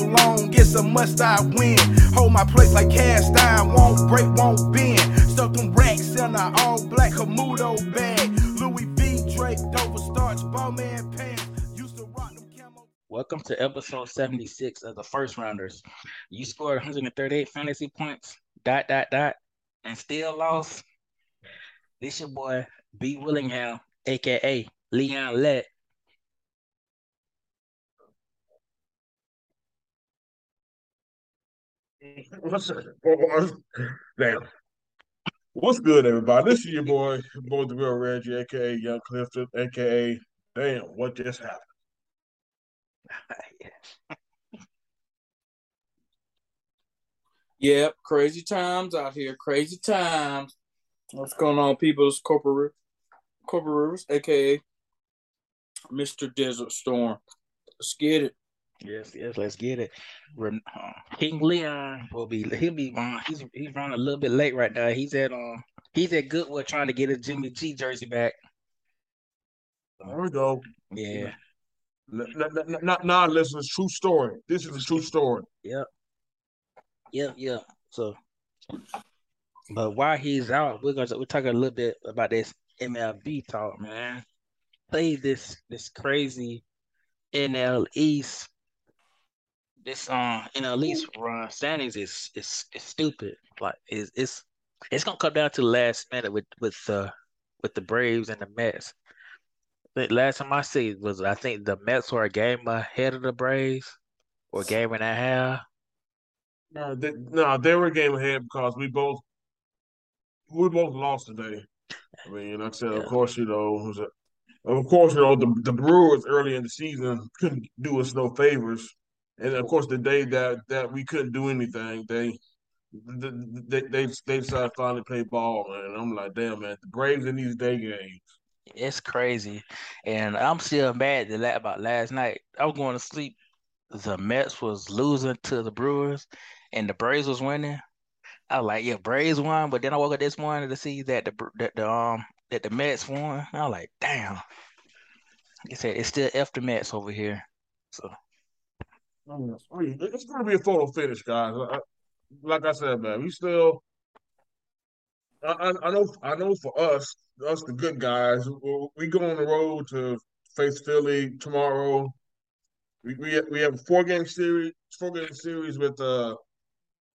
long, it's a must I win. Hold my place like cast iron, won't break, won't bend. Stuck them racks in a all black Camudo bag. Louis V. Drake, Dover starch, Bowman pants. Welcome to episode 76 of the First Rounders. You scored 138 fantasy points, dot, dot, dot, and still lost. This your boy, B. Willingham, aka Leon Let. What's. What's good, everybody? This is your boy, boy the real Reggie, aka Young Clifton, aka Damn, what just happened? Yep, crazy times out here. Crazy times. What's going on, people? It's Corporate Corporate Rivers, aka Mr. Desert Storm. Let's get it. Yes, yes, let's get it. Ren- uh, King Leon will be he'll be uh, he's he's running a little bit late right now. He's at um he's at Goodwill trying to get his Jimmy G jersey back. There we go. Yeah, Not, not, not listen, it's true story. This is a true story. yep, yep, yep. So, but while he's out, we're gonna we're talking a little bit about this MLB talk, man. Play this this crazy NL East. This um NL East run standings is is is stupid. Like it's it's it's gonna come down to the last minute with with uh with the Braves and the Mets. The last time I see it was I think the Mets were a game ahead of the Braves or a game and a half. No, they, no, they were a game ahead because we both we both lost today. I mean, like I said, Yeah. of course, you know, of course, you know, the the Brewers early in the season couldn't do us no favors, and of course, the day that that we couldn't do anything, they they they they decided finally play ball, and I'm like, damn, man, the Braves in these day games. It's crazy, and I'm still mad that about last night. I was going to sleep. The Mets was losing to the Brewers, and the Braves was winning. I was like, yeah, Braves won, but then I woke up this morning to see that the that the um that the Mets won. I was like, damn. Like I said, it's still F the Mets over here. So it's going to be a photo finish, guys. Like I said, man, we still. I, I know I know for us, us the good guys, we- go on the road to face Philly tomorrow. We we we have a four game series, four game series with uh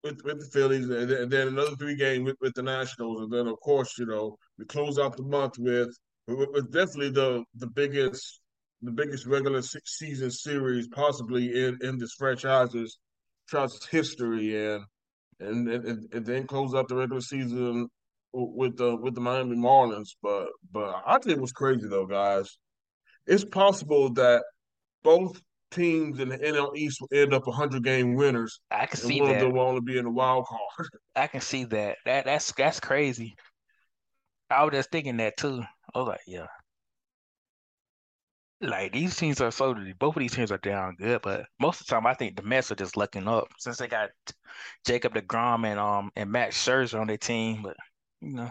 with with the Phillies, and then, and then another three game with, with the Nationals, and then of course you know we close out the month with with, with definitely the the biggest the biggest regular season series possibly in in this franchise's franchise's history, and and and, and then close out the regular season with the with the Miami Marlins. But but I think it was crazy though, guys. It's possible that both teams in the NL East will end up 100 game winners, I can see one of that. them will only be in the wild card. I can see that. That that's that's crazy. I was just thinking that too. I was like, yeah. Like these teams are so both of these teams are down good, but most of the time I think the Mets are just looking up since they got Jacob DeGrom and um and Max Scherzer on their team. But you know,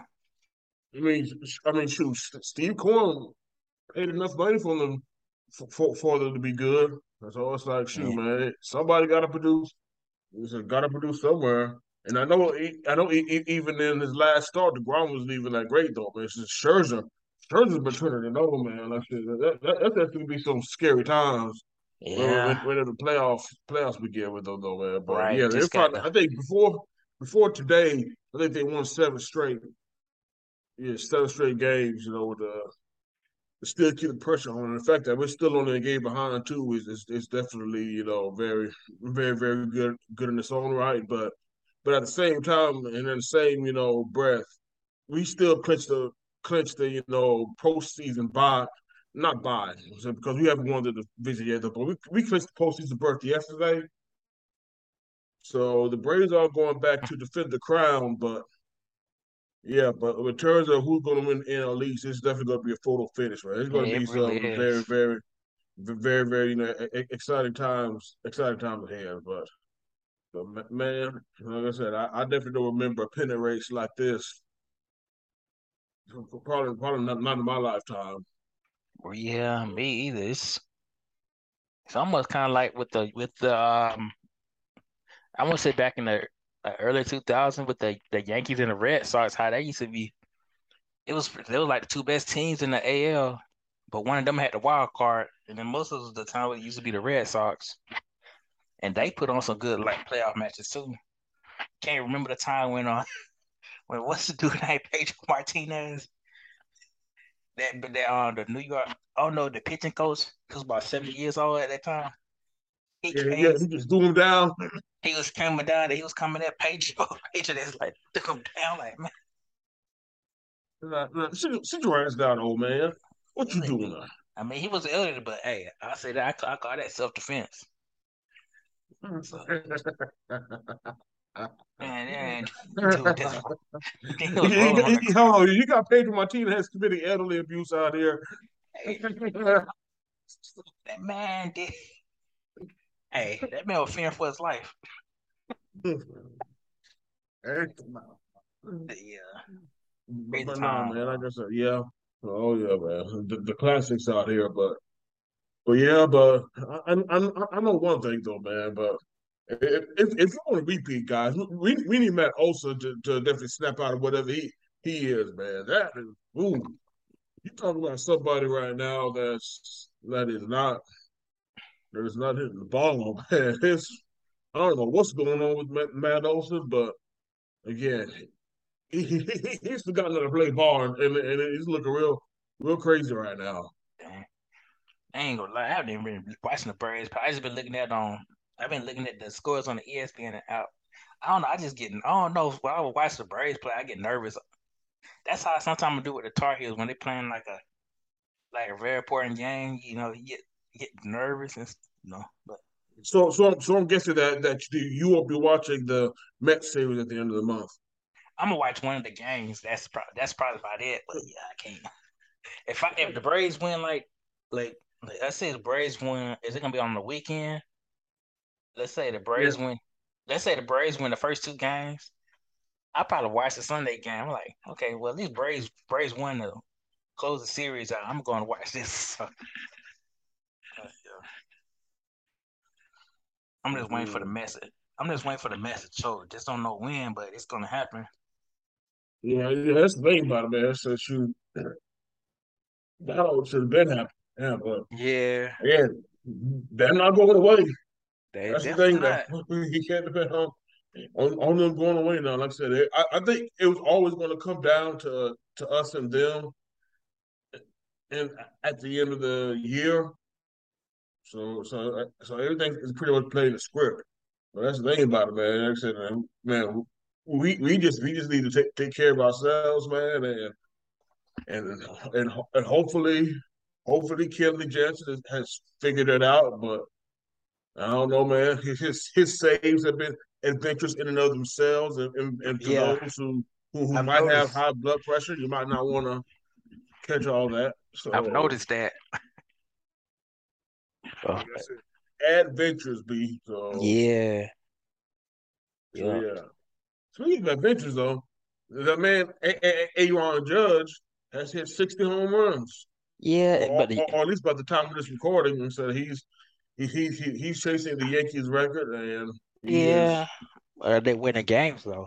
I mean, I mean, shoot, Steve Cohen paid enough money for them for, for, for them to be good. So it's like, shoot, Yeah. man, somebody got to produce. It's Got to produce somewhere. And I know, I know, even in his last start, deGrom wasn't even that great though. But it's just Scherzer. Scherzer's been turning it over, man. Like I said, that, that, that's to be some scary times. When, yeah, when, when the playoffs playoffs begin with them, though, man. But Right, yeah, they just got finally, the- I think before before today, I think they won seven straight. Yeah, seven straight games. You know, with the to still keep the pressure on. And the fact that we're still only a game behind too is is, is definitely you know very very very good good in its own right. But but at the same time and in the same you know breath, we still clinch the clinch the you know postseason bye. Not bye because we haven't won the division yet, but we we clinched the postseason berth yesterday. So the Braves are going back to defend the crown, but yeah, but in terms of who's going to win the NL East, it's definitely going to be a photo finish, right? It's going to be really some is. very, very, very, very, you know, exciting times, exciting times ahead. But, but man, like I said, I, I definitely don't remember a pennant race like this. Probably, probably not, not in my lifetime. Well, yeah, me either. It's It's almost kind of like with the with the um, I want to say back in the early 2000s with the the Yankees and the Red Sox, how they used to be. It was they were like the two best teams in the AL, but one of them had the wild card, and then most of the time it used to be the Red Sox, and they put on some good like playoff matches too. Can't remember the time when uh what's the dude named Pedro Martinez that but that uh the New York oh no the pitching coach he was about seventy years old at that time. He Yeah, came, yeah, he just threw him down. he was coming down, he was coming at Pedro. Pedro that's like took him down like man. Like, look, Sit, sit your ass down, old man. What you doing now? I mean he was elderly, but hey, I say that I, I call that self defense. So man, that ain't dude that's he You- was you- rolling on you- the hold got Pedro Martinez committing elderly abuse out here. that man did hey, that man was fearing for his life. Yeah. But, but no, man, like I said, yeah. Oh yeah, man. The, the classics out here, but but yeah, but I I, I know one thing though, man. But if if, if you want to repeat, guys, we we need Matt Osa to, to definitely snap out of whatever he he is, man. That is ooh. You talking about somebody right now that's that is not that is not hitting the ball, man. It's I don't know what's going on with Matt, Matt Olson, but again, he, he, he's forgotten how to play ball, and, and, he's looking real, real crazy right now. Dang. I ain't gonna lie, I haven't even been watching the but I just been looking at um, I've been looking at the scores on the ESPN and out. I don't know. I just get. I don't know. When I would watch the Braves play, I get nervous. That's how sometimes I do with the Tar Heels when they playing like a like a very important game. You know, you get you get nervous and you know. But So, so, so I'm guessing that that you, won't be watching the Mets series at the end of the month. I'm gonna watch one of the games. That's pro- that's probably about it. But yeah, I can't. If I if the Braves win like like, like let's say the Braves win, is it gonna be on the weekend? Let's say the Braves win. Let's say the Braves win the first two games. I probably watch the Sunday game. I'm like, okay, well these Braves Braves won to close the series out. I'm going to watch this. So. I'm just waiting for the mm-hmm. message. I'm just waiting for the message. So just don't know when, but it's gonna happen. Yeah, yeah, that's the thing about it, man. So shoot, that all should have been happening. Yeah, but Yeah, yeah, they're not going away. They That's the thing not. that you can't depend on, on on them going away now. Like I said, I, I think it was always going to come down to to us and them, and at the end of the year. So so so everything is pretty much playing the script. But that's the thing about it, man. Like I said, man, man we we just we just need to take take care of ourselves, man, and and and, and hopefully hopefully Kenley Jansen has, has figured it out, but. I don't know, man. His his saves have been adventurous in and of themselves, and, and, and to Yeah. those who who, who might have high blood pressure, you might not want to catch all that. So I've noticed that. So, like I said, adventures be so yeah. so, Yeah. Speaking of adventures, though, that man A- A- A- Aaron Judge has hit sixty home runs, Yeah, or, but or, or at least by the time of this recording, and so he's he, he, he he's chasing the Yankees record, and yeah, is uh, they winning games though.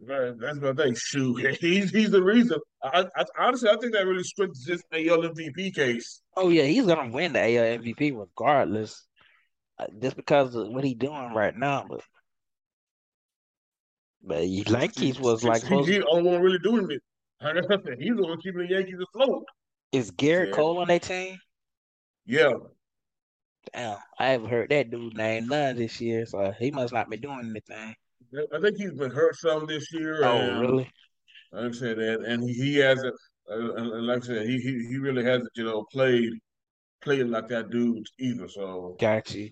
Man, that's my thing. Shoot, he's he's the reason. I, I honestly, I think that really strengthens this AL MVP case. Oh yeah, he's gonna win the AL MVP regardless, uh, just because of what he's doing right now. But but Yankees was like supposed. he's the only one really doing it. He's the one keeping the Yankees afloat. Is Gerrit Yeah. Cole on their team? Yeah, Damn, I haven't heard that dude name none this year, so he must not be doing anything. I think he's been hurt some this year. Oh and, really? Like I said, and, and he, hasn't. Uh, like I said, he, he he really hasn't, you know, played played like that dude either. So Got you.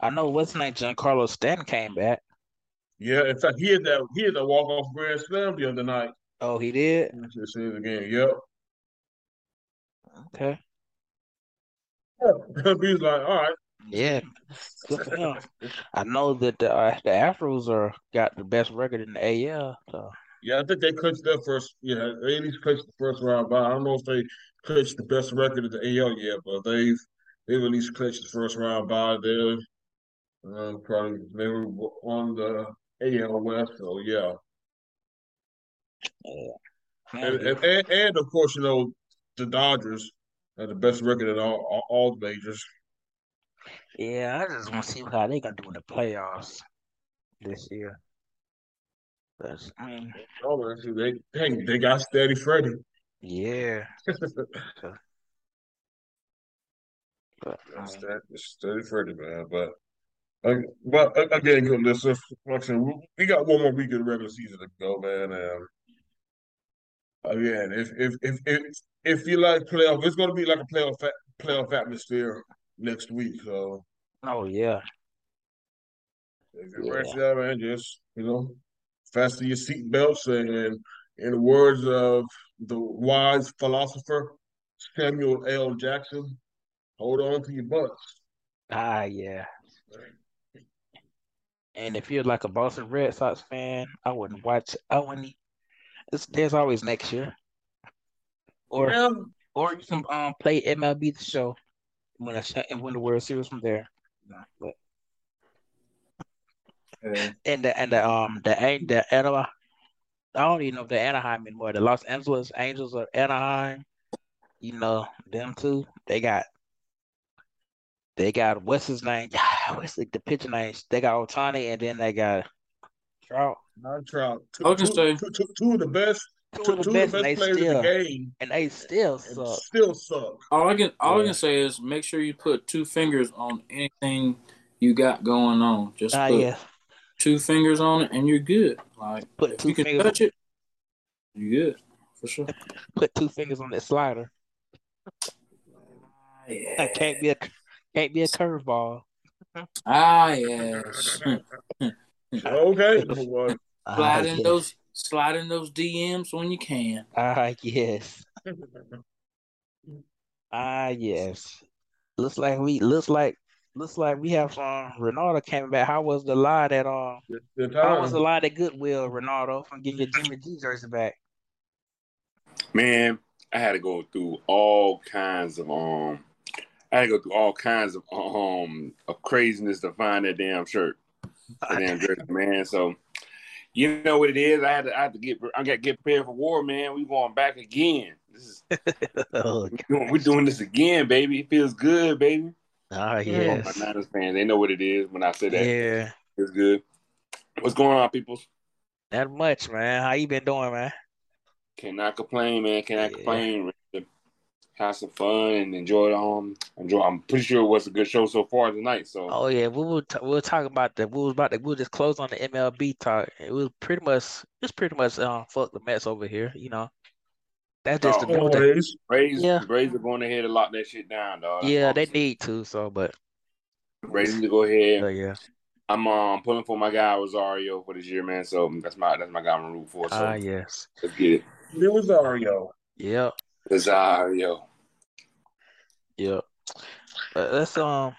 I know what's name, Giancarlo Stanton came back. yeah, in fact, he had that he had that walk off grand slam the other night. Oh, he did. To see the game. Yep. Okay. he was like, all right. Yeah, good for him. I know that the uh, the Astros are got the best record in the AL. So Yeah, I think they clinched their first. Yeah, they at least clinched the first round bye. I don't know if they clinched the best record of the AL yet, but they've they've at least clinched the first round by They're uh, probably they were on the AL West, so yeah. And, and, and of course, you know the Dodgers have the best record in all all, majors. Yeah, I just want to see how they gonna do in the playoffs this year. 'Cause, I mean, Oh, they they they got steady Freddie. yeah, but mean, steady, steady Freddie, man. But uh, but again, good listen. Like I said, we, we got one more week of the regular season to go, man. And again, if if if if if you like playoff, it's going to be like a playoff playoff atmosphere next week. So oh yeah, yeah, for that, man, just you know, fasten your seatbelts and, in the words of the wise philosopher Samuel L. Jackson, hold on to your butts. ah yeah. And if you're like a Boston Red Sox fan, I wouldn't watch. I wouldn't. It's, there's always next year, or Yeah, or you can um play MLB the Show when I and win the World Series from there. But yeah. and the and the um the An- the Anaheim, I don't even know if the Anaheim anymore. The Los Angeles Angels of Anaheim, you know them too. They got they got what's his name? What's the, the pitcher name? They got Ohtani, and then they got Trout. Not Trout. Two, I was gonna two, say- two, two, two of the best, Two two, of the two best, the and best they players in still the game, and they still and suck. still suck. All I can all I can say is make sure you put two fingers on anything you got going on. Just Ah, put yeah. two fingers on it and you're good. Like Put if two you can fingers- touch it, you're good for sure. Put two fingers on that slider. That can't be a can't be a curveball. Ah yes. Okay, number. Ah, slide in those slide in those DMs when you can. Ah, yes. Ah, yes. Looks like we looks like looks like we have um Ronaldo came back. How was the line at um? The How was the time. line at Goodwill, Ronaldo, from getting your Jimmy G jersey back? Man, I had to go through all kinds of um I had to go through all kinds of um of craziness to find that damn shirt. That damn jersey, man. So you know what it is. I had to I had to get I got to get prepared for war, man. We going back again. This is oh, we're doing, we're doing this again, baby. It feels good, baby. ah, Oh, yes. my Niners fans, they know what it is when I say that. Yeah. It's good. What's going on, people? Not much, man. How you been doing, man? Cannot complain, man. Cannot Yeah. complain. Have some fun and enjoy. Um, enjoy. I'm pretty sure it was a good show so far tonight. So Oh yeah, we will t- we were talking about the we was about to we were just close on the MLB talk. It was pretty much it's pretty much um fuck the Mets over here, you know. That's just the Oh, new thing. Always. Braves, Yeah. Braves are going ahead and lock that shit down, dog. That's Yeah, all they I'm need to. So, but Braves need to go ahead. but yeah, I'm um pulling for my guy Rosario for this year, man. So that's my that's my guy I'm rooting for. So ah yes, let's get it, It was Ario. yep, Rosario. yep. But let's um,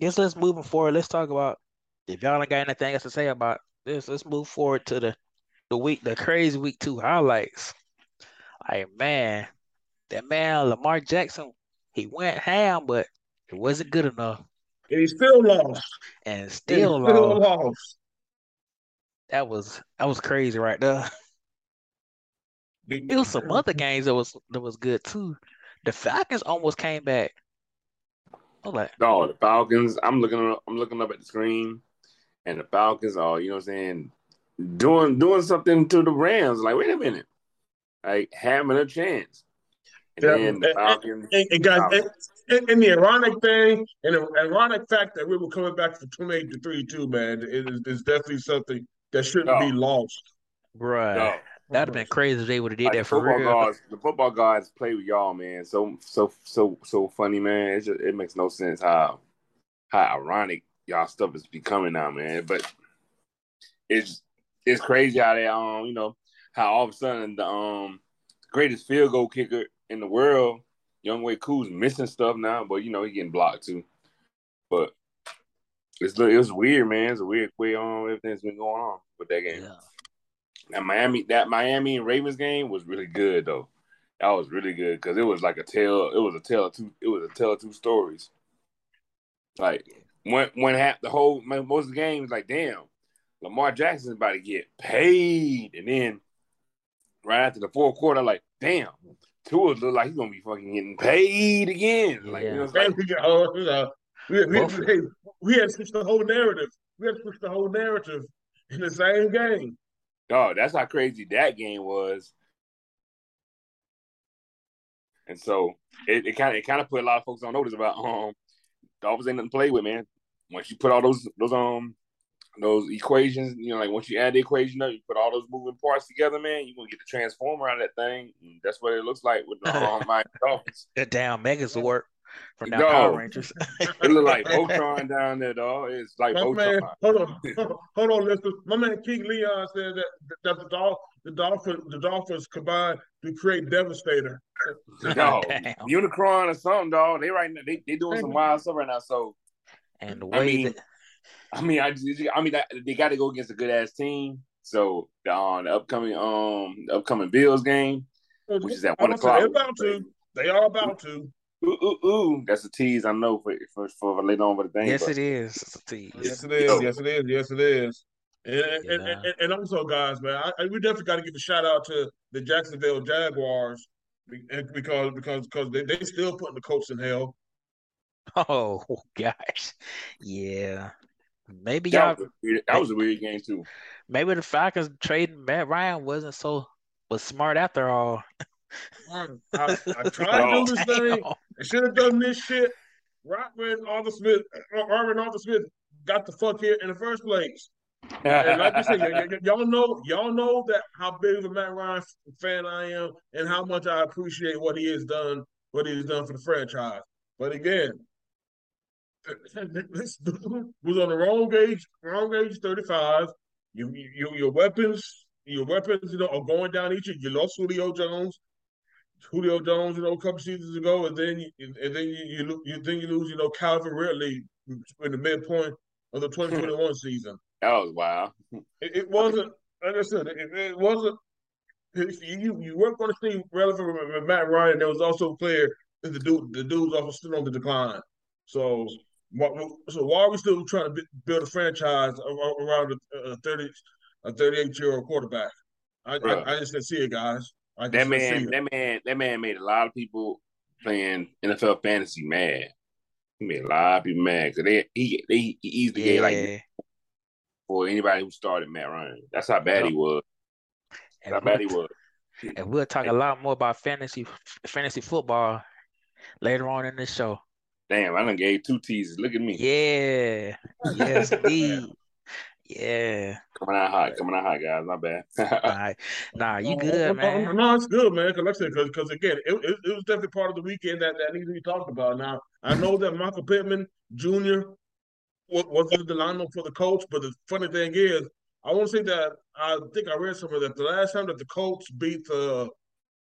guess let's moving forward. Let's talk about if y'all ain't got anything else to say about this. Let's move forward to the the week, the crazy week two highlights. Like man, that man Lamar Jackson, he went ham, but it wasn't good enough, And he still lost. and And still still lost. lost. That was that was crazy right there. Big- It was some other games that was that was good too. The Falcons almost came back. I was like, No, the Falcons. I'm looking up, I'm looking up at the screen, and the Falcons are you know what I'm saying doing doing something to the Rams. Like wait a minute, like having a chance. And Yeah, then the and- Falcons. And, and guys, and, and, and the ironic thing, and the ironic fact that we were coming back from 28 to 32, man, it is, is definitely something that shouldn't No. be lost. Right. No. That'd have been crazy if they would have did Like, that for football real. the football guys play with y'all, man. So so so so funny, man. It's just, it makes no sense how how ironic y'all stuff is becoming now, man. But it's it's crazy how they um you know how all of a sudden the um greatest field goal kicker in the world, Younghoe Koo's missing stuff now, but you know he getting blocked too. But it's it was weird, man. It's a weird way on everything's been going on with that game. Yeah. That Miami that Miami and Ravens game was really good though. That was really good because it was like a tale. It was a tale of two. It was a tale of two stories. Like when when half the whole most of the game was like, damn, Lamar Jackson's about to get paid, and then right after the fourth quarter, like, damn, Tua look like he's gonna be fucking getting paid again. Like, you know, it's like, Oh, you know, we, we, we, we had to switch the whole narrative. We had to switch the whole narrative in the same game. Oh, that's how crazy that game was. And so it, it kind of it kind of put a lot of folks on notice about um Dolphins ain't nothing to play with, man. Once you put all those those um those equations, you know, like once you add the equation up, you put all those moving parts together, man, you're gonna get the transformer out of that thing. And that's what it looks like with the um, my Dolphins. That damn Megazord from that No. Power Rangers. It look like Voltron down there, dog. It's like My man, Voltron. hold on, hold on, listen. My man King Leon said that that the Dolph, the Dolphins, the Dolphins combined to create Devastator. No, Unicron or something, dog. They right now, they they doing some wild stuff right now. So And the I way mean, that I mean, I just, I mean, that- they got to go against a good ass team. So the, on the upcoming um the upcoming Bills game, which is at one I'm gonna say o'clock. They're about to. They are about to. Ooh, ooh, ooh, that's a tease. I know for for, for later on for the thing. yes, but it is. It's a tease. Yes, it is. Yo. Yes, it is. Yes, it is. And, and, Yeah. and, and also, guys, man, I, I, we definitely got to give a shout out to the Jacksonville Jaguars because because because they they still putting the Colts in hell. Oh gosh, yeah. Maybe y'all. that was, weird, that was a weird game too. Maybe the Falcons trading Matt Ryan wasn't so was smart after all. I, I tried to do this thing. I should have done this shit. Rodman Arthur Smith, uh, Arvin Arthur Smith got the fuck here in the first place. And like I said, y- y- y'all know, y'all know that how big of a Matt Ryan fan I am, and how much I appreciate what he has done, what he has done for the franchise. But again, this dude was on the wrong gauge, wrong gauge, thirty-five. You, you, your weapons, your weapons, you know, are going down each. You lost Julio Jones, Julio Jones, you know, a couple seasons ago, and then you, and then you, you, you then you lose, you know, Calvin Ridley in the midpoint of the hmm. 2021 season. that was wild. It, it wasn't, like I said, it, it wasn't. You you weren't going to see relevant with Matt Ryan. There was also clear that the dude the dude's also still on the decline. So what? So why are we still trying to build a franchise around a, a thirty a thirty eight year old quarterback? I. I I just didn't see it, guys. I That man, it. that man, that man made a lot of people playing NFL fantasy mad. He made a lot of people mad because they he they he easily gave like for anybody who started Matt Ryan. That's how bad he was. And That's how bad he was. and we'll talk a lot more about fantasy fantasy football later on in this show. Damn, I done gave two teases. Look at me. Yeah. Yes, indeed. Yeah. Coming out hot, coming out hot, guys. Not bad. Nah, nah, you good, no, man. No, it's good, man. Because like I said, because again, it, it, it was definitely part of the weekend that, that needs to be talked about. Now, I know that Michael Pittman Jr. was, was in the lineup for the Colts, but the funny thing is, I want to say that I think I read somewhere that the last time that the Colts beat the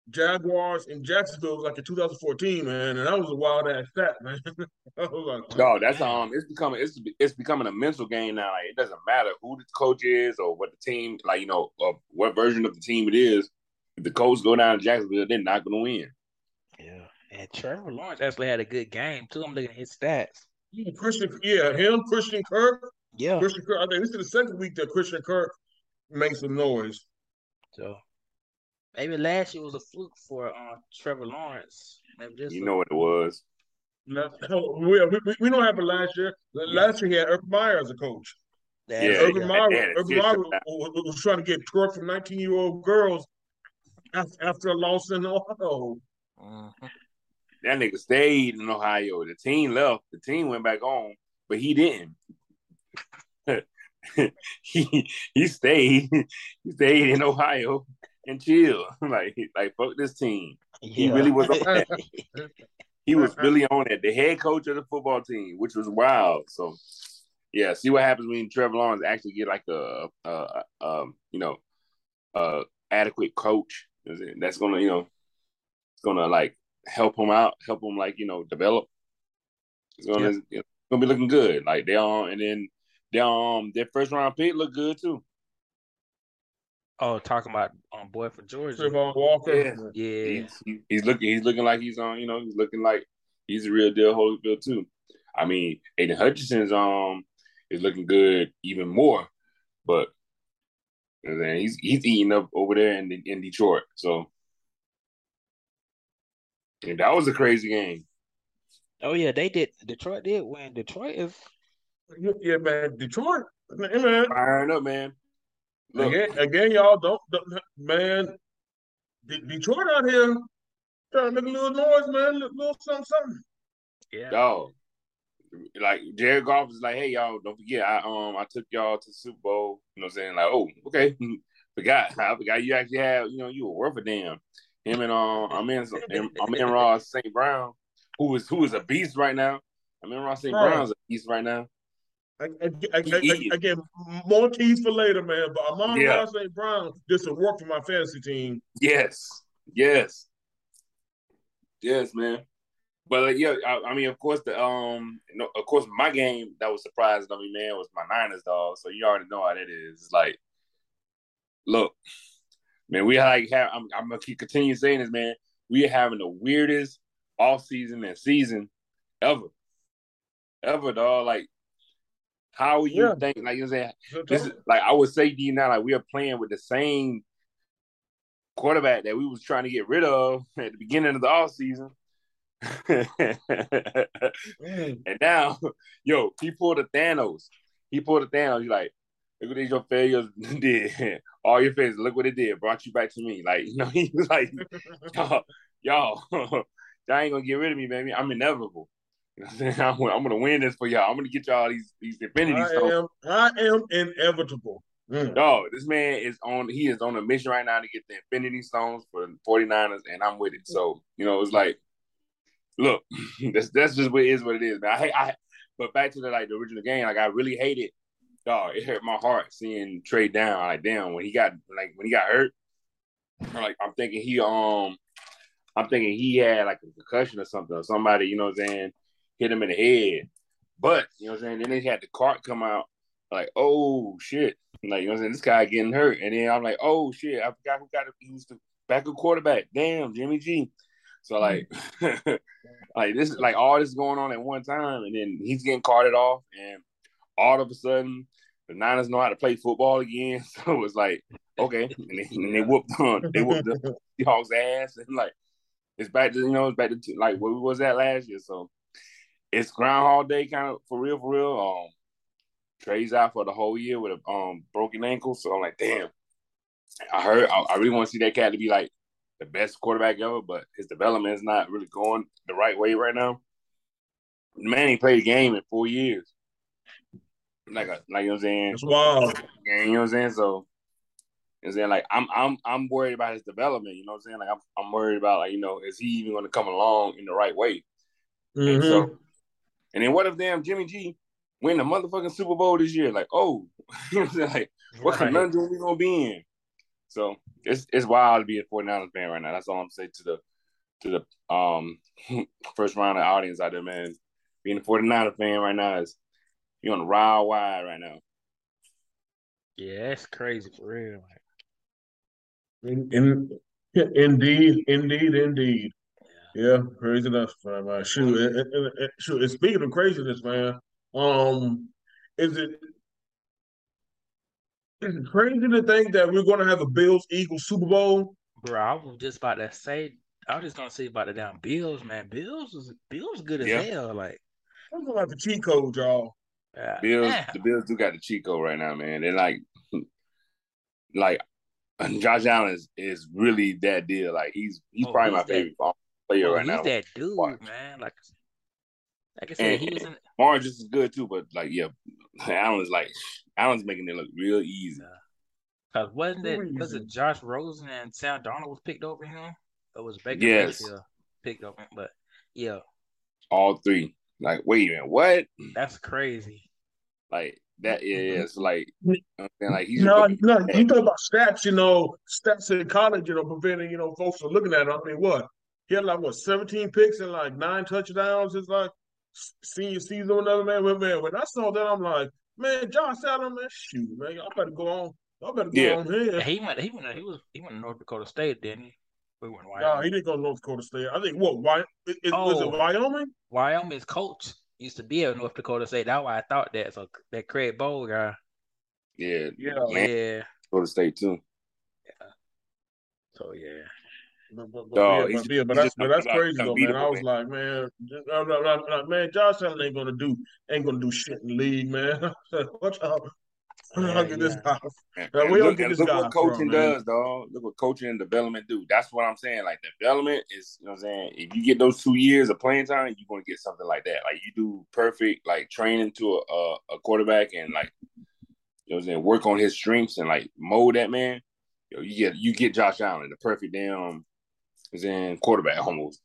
Jaguars in Jacksonville was like in 2014, man, and that was a wild ass stat, man. I like, no, that's um, it's becoming it's it's becoming a mental game now. Like, it doesn't matter who the coach is or what the team, like you know, or what version of the team it is. If the coach go down to Jacksonville, they're not going to win. Yeah. And Trevor Lawrence actually had a good game too. I'm looking at his stats. Yeah, Christian, yeah, him, Christian Kirk, Yeah. Christian Kirk. I think this is the second week that Christian Kirk makes some noise. So maybe last year was a fluke for uh, Trevor Lawrence. Maybe this You one- know what it was. No, we, we, we know what happened last year. Last year he had Urban Meyer as a coach. That- Yeah, Urban Meyer, they had a Urban Meyer was, was- was trying to get twerk from 19 year old girls after, after a loss in Ohio. Mhm. That nigga stayed in Ohio. The team left. The team went back home, but he didn't. he he stayed. He stayed in Ohio and chill. Like like fuck this team. He really was on that. He was really on it. The head coach of the football team, which was wild. So yeah, see what happens when Trevor Lawrence actually get like a, a, a um you know uh adequate coach. That's gonna you know it's gonna like help him out, help him like you know develop. It's gonna Yeah. you know, gonna be looking good. Like they um and then their um their first round pick look good too. Oh, talking about on boy for Georgia. Travon Walker. Yeah. Yeah. He's, he- he's looking. He's looking like he's on. You know, he's looking like he's a real deal Holyfield too. I mean, Aidan Hutchinson's um is looking good even more, but you know what I'm he's he's eating up over there in in Detroit. So and that was a crazy game. Oh yeah, they did. Detroit did win. Detroit is Yeah, man. Detroit. Man. Firing up, man. Look, Again, again, y'all don't, don't man. De- Detroit out here trying to make a little noise, man. a little something, something. yeah. dog. Like Jared Goff is like, hey y'all, don't forget, I um I took y'all to the Super Bowl. You know what I'm saying? Like, oh, okay. forgot. I forgot you actually have, you know, you were worth a damn. Him and um I'm in Amon-Ra St. Brown, who is who is a beast right now. Amon-Ra St. Right. Brown's a beast right now. I, I, I, again, more keys for later, man. But Amon Yeah. Ross St. Brown did some work for my fantasy team. Yes. Yes. Yes, man. But like, yeah, I, I mean, of course, the um, you know, of course, my game that was surprising to me, man, was my Niners, dog. So you already know how that is. It's like, look, man, we like have. I'm, I'm gonna keep continue saying this, man. We are having the weirdest off season and season ever, ever, dog. Like, how you Yeah. think? Like you saying, this is like I would say to you now, like we are playing with the same quarterback that we was trying to get rid of at the beginning of the off season. And now, yo, he pulled a Thanos. He pulled a Thanos. He's like, look what these your failures did. All your failures, look what it did. Brought you back to me. Like, you know, he was like, y'all, y'all, y'all ain't gonna get rid of me, baby. I'm inevitable. You know what I'm saying? I'm, I'm gonna win this for y'all. I'm gonna get y'all these these infinity I stones. am, I am inevitable. Mm. Dog, this man is on he is on a mission right now to get the Infinity Stones for the 49ers, and I'm with it. So, you know, it's like, look, that's that's just what it is what it is, man. I I but back to the like the original game, like I really hate it. Dog, it hurt my heart seeing Trey down. Like, damn, when he got like when he got hurt, I'm like I'm thinking he um I'm thinking he had like a concussion or something, or somebody, you know what I'm saying, hit him in the head. But, you know what I'm saying, then they had the cart come out, like, oh shit. Like, you know what I'm saying? This guy getting hurt. And then I'm like, oh shit, I forgot who got it. He was the backup quarterback. Damn, Jimmy G. So mm-hmm. like like this is like all this going on at one time, and then he's getting carted off, and all of a sudden the Niners know how to play football again. So it's like, okay. And they, and they whooped on they whooped the Seahawks ass and like it's back to you know, it's back to like what was that last year. So it's Groundhog Day kind of for real, for real. Um Trey's out for the whole year with a um broken ankle. So I'm like, damn. I heard I, I really want to see that cat to be like the best quarterback ever, but his development is not really going the right way right now. Man he played a game in four years. Like a like you know what I'm saying? It's wild. You know what I'm saying? So you know I'm saying like I'm I'm I'm worried about his development, you know what I'm saying? Like I'm I'm worried about like, you know, is he even gonna come along in the right way? And Mhm. so and then what if damn Jimmy G win the motherfucking Super Bowl this year? Like, oh, you know what I'm saying? Like, what Right. conundrum we gonna be in? So it's it's wild to be a 49ers fan right now. That's all I'm saying to the to the um first round of audience out there, man. Being a 49er fan right now is you're on the wild wide right now. Yeah, that's crazy for real. In, in, indeed, indeed, indeed. Yeah, crazy enough, man. man. Shoot, and, and, and- and- shoot. And speaking of craziness, man, um, is it is it crazy to think that we're going to have a Bills Eagles Super Bowl? Bro, I was just about to say I was just gonna say about the damn Bills, man. Bills is Bills good as Yeah. hell. Like I'm going to have the cheat code, y'all. uh, Bills, man, the Bills do got the Chico right now, man. They're like, like Josh Allen is, is really that deal. Like he's he's Oh, probably he's my that- favorite player oh, right he's now. that dude, Watch. man. Like like I said, And- he was in Orange is good too, but like yeah, Allen's like Allen's making it look real easy. Cause wasn't it was it Josh Rosen and Sam Darnold was picked over him? Or was Baker Yes. Mayfield picked over him? But yeah, All three. Like wait a minute, what? that's crazy. Like that is like you know I'm like he's No, rookie. no, you talk about stats, you know, stats in college, you know, preventing, you know, folks from looking at it. I mean, what? He had like, what, 17 picks and like nine touchdowns. It's like s- senior season or another, man. When, man, when I saw that, I'm like, man, Josh Allen, man, shoot, man, y'all better go on. Y'all better go Yeah. on here. He went. He went. He was. He went to North Dakota State, didn't he? We went to No, Wyoming. he didn't go to North Dakota State. I think what? Why? It, it, Was Oh. it Wyoming? Wyoming's coach used to be at North Dakota State. That's why I thought that. So that Craig Bohl guy. Yeah, Yeah. Man. Yeah. go to state too. Yeah. So yeah. But, but, but, yeah, but, yeah, but that's but that's crazy though, man. I was like, man, just- I'm not- I'm not- man, Josh Allen ain't gonna do ain't gonna do shit in the league, man. y'all? Where y'all Yeah, get this guy? Now, and look, get this look guy what coaching from, does, dog. Look what coaching and development do. That's what I'm saying. Like development is, you know what I'm saying. If you get those two years of playing time, you're gonna get something like that. Like you do perfect, like training to a, a, a quarterback and like, you know what I'm saying, work on his strengths and like mold that man. Yo, you get you get Josh Allen, the perfect damn, is in quarterback almost.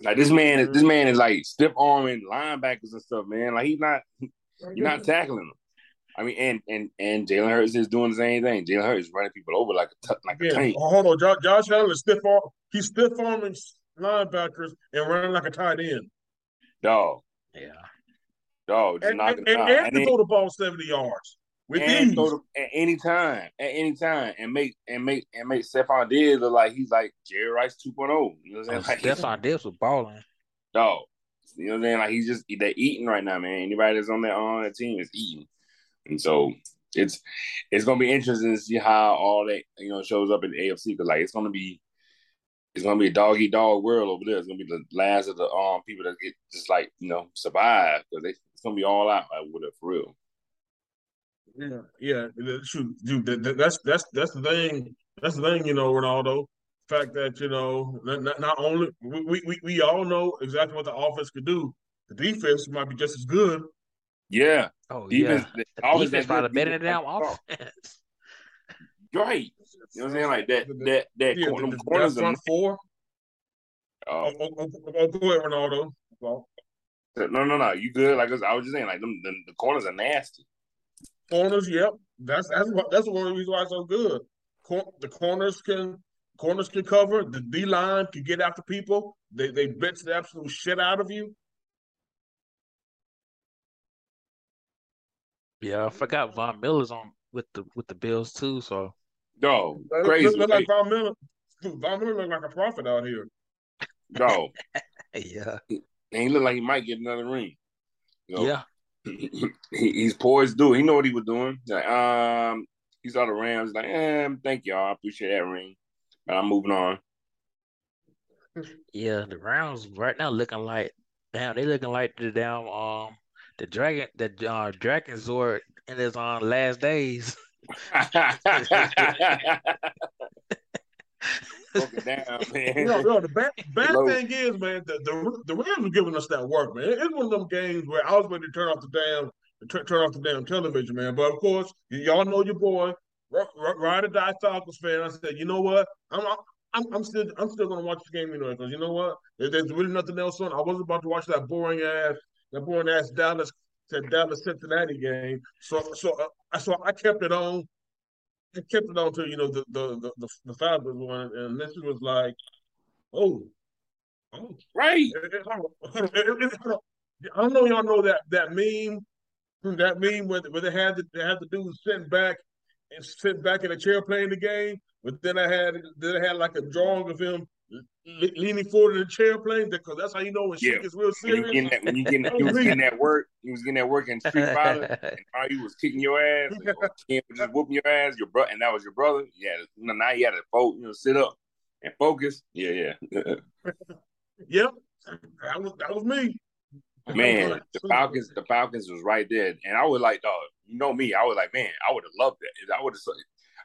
Like this man, is this man is like stiff arming linebackers and stuff, man. Like he's not, you're not tackling them. I mean, and and and Jalen Hurts is doing the same thing. Jalen Hurts is running people over like a t- like a tank. hold on, Josh, Josh Allen is stiff arm. He's stiff arming linebackers and running like a tight end, Dog, Yeah. dog, just and, knocking and, them and, and And to throw the ball seventy yards with and ease. throw the, at any time, at any time, and make and make and make Stefon Diggs look like he's like Jerry Rice 2.0. You know what Oh, I'm saying? Like, Stefon Diggs was balling. dog. You know what I'm saying? Like he's just they're eating right now, man. Anybody that's on that on that team is eating, and so it's it's gonna be interesting to see how all that you know shows up in the AFC because like it's gonna be it's gonna be a dog eat dog world over there. It's gonna be the last of the um people that get just like you know survive because it's gonna be all out like, with it for real. Yeah, yeah. Shoot, dude, that, that- that's that's that's the thing. That's the thing, you know, Ronaldo. Fact that you know, not, not, not only we, we we all know exactly what the offense could do. The defense might be just as good. Yeah, Oh defense. yeah. The The offense defense that probably good, better than defense them like, offense. Right. You know what I'm saying? Like that The- the- that that yeah, corner, the, the, corners that front four. uh, Oh, oh, oh, oh, go ahead, Ronaldo. Well, no no no you good like I was I was just saying like them the, the corners are nasty. Corners, yep. That's that's what that's one of the reasons why it's so good. Cor- the corners can corners can cover. The D line can get after people. They they blitz the absolute shit out of you. Yeah, I forgot Von Miller's on with the with the Bills too. So no, Look, crazy. look like Von Miller. Dude, Von Miller look like a prophet out here. No. yeah, and he looked like he might get another ring. You know, yeah. He, he's poised dude. He know what he was doing. Like, um, he saw the Rams. Like, eh, thank y'all. I appreciate that ring. But I'm moving on. Yeah, the Browns right now looking like damn, they looking like the damn um the dragon the uh Dragon Zord in his on last days. Down, man. You know, the bad, bad Low. thing is, man, the, the the Rams are giving us that work, man. It's one of them games where I was ready to turn off the damn turn, turn off the damn television, man. But of course, y- y'all know your boy, R- R- Ride or Die Falcons fan. I said, you know what? I'm I'm, I'm still I'm still gonna watch the game anyway because you know what? If there's really nothing else on, I wasn't about to watch that boring ass that boring ass Dallas that Dallas Cincinnati game. So so uh, so I kept it on. I kept it on to you know the the the, the, the one, and this was like, oh, oh, Right. it- it- it- it-. I don't know y'all know that that meme, that meme where, where they had the, they had the dude sitting back and sitting back in a chair playing the game, but then I had then I had like a drawing of him le- leaning forward in the chair playing because that's how you know when shit Yeah. gets real When you serious. getting that, when you getting that, he was getting that work. He was getting that work in Street Fighter. and all you was kicking your ass, or Ken just whooping your ass. Your brother, and that was your brother. Yeah, now you had to vote, you know, sit up and focus. Yeah, yeah. Yep, that was that was me. man, the Falcons, the Falcons was right there, and I was like, dog, you know me, I was like, man, I would have loved that. I would have,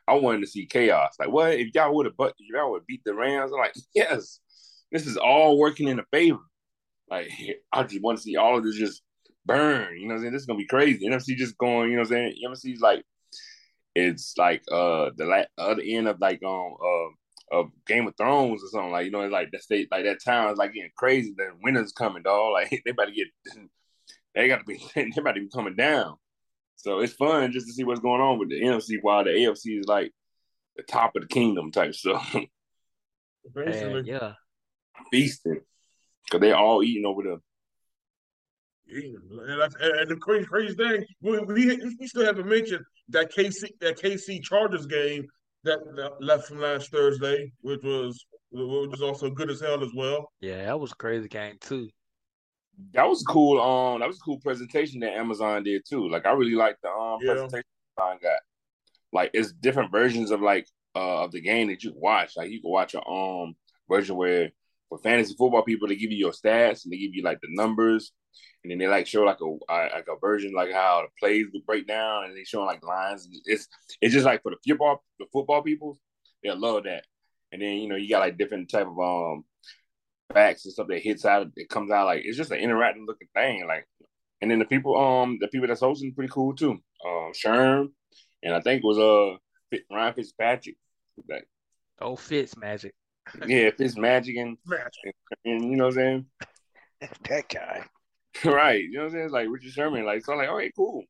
I wanted to see chaos. Like, what if y'all would have, but if y'all would beat the Rams? I'm like, yes, this is all working in a favor. Like, I just want to see all of this just burn. You know what I'm saying? This is gonna be crazy. NFC just going. You know what I'm saying? NFC's like, it's like uh the la- other end of like um uh of Game of Thrones or something like you know it's like that state like that town is like getting crazy. The winter's coming, dog. Like they about to get they got to be they about to be coming down. So it's fun just to see what's going on with the NFC while the AFC is like the top of the kingdom type stuff, Basically, And, yeah. feasting because they're all eating over there. And, that's, and the crazy, crazy thing, we, we, we still haven't mentioned that KC that KC Chargers game that, that left from last Thursday, which was which was also good as hell as well. Yeah, that was a crazy game too. That was cool. Um, that was a cool presentation that Amazon did too. Like I really like the um Yeah. presentation Amazon got. Like it's different versions of like uh of the game that you watch. Like you can watch a um version where for fantasy football people they give you your stats and they give you like the numbers and then they like show like a like a version like how the plays would break down and they show like lines. It's it's just like for the football the football people they love that. And then you know you got like different type of um facts and stuff that hits out it comes out like it's just an interactive looking thing like and then the people um the people that's hosting pretty cool too um Sherm and I think it was uh Fit- Ryan Fitzpatrick like Oh, Fitz magic. yeah Fitz Magic and, Match. and you know what I'm saying. that guy. right you know what I'm saying It's like Richard Sherman like so I'm like all right cool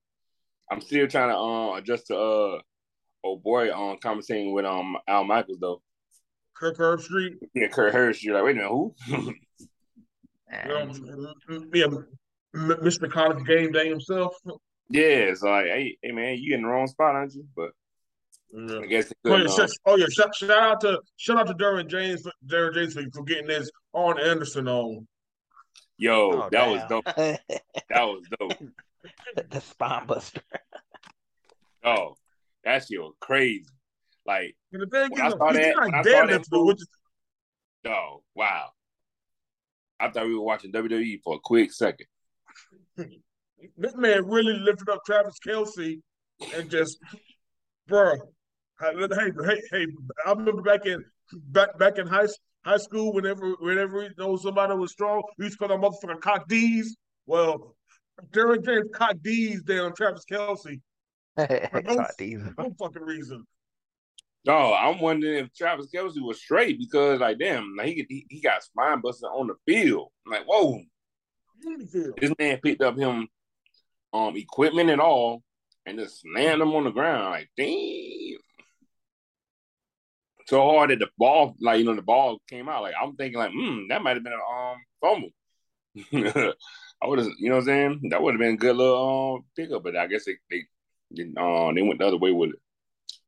I'm still trying to um adjust to uh oh boy um conversating with um Al Michaels though Kirk Herbstreit. yeah Kurt Hirsch you're like wait a minute who Man, Um, yeah, Mr. College Game Day himself. yeah it's like hey hey man you in the wrong spot aren't you but Yeah. I guess they Oh yeah, couldn't, shout, oh yeah! Shout, shout out to shout out to Derwin James, for, Derwin James for, for getting this on Anderson on. Yo, Oh, that was dope. That was dope. the spine buster. Oh, that shit was crazy. Like, And the thing When I is, saw that- not I saw that deadlifting, move- which oh, wow. I thought we were watching WWE for a quick second. this man really lifted up Travis Kelce and just, bro. Hey, hey, hey! I remember back in back back in high high school, whenever whenever we know somebody was strong, we used to call them motherfucking cock D's. Well, Derrick James cock D's down Travis Kelce God, these- for no fucking reason. No, I'm wondering if Travis Kelce was straight because, like, damn, like he he, he got spine busted on the field. I'm like, whoa, this man picked up him um equipment and all and just slammed him on the ground. Like, damn. So hard that the ball, like you know, the ball came out. Like I'm thinking, like, hmm, that might have been a um fumble. I would have, you know what I'm saying? That would have been a good little um pickup, but I guess they they they, uh, they went the other way with it.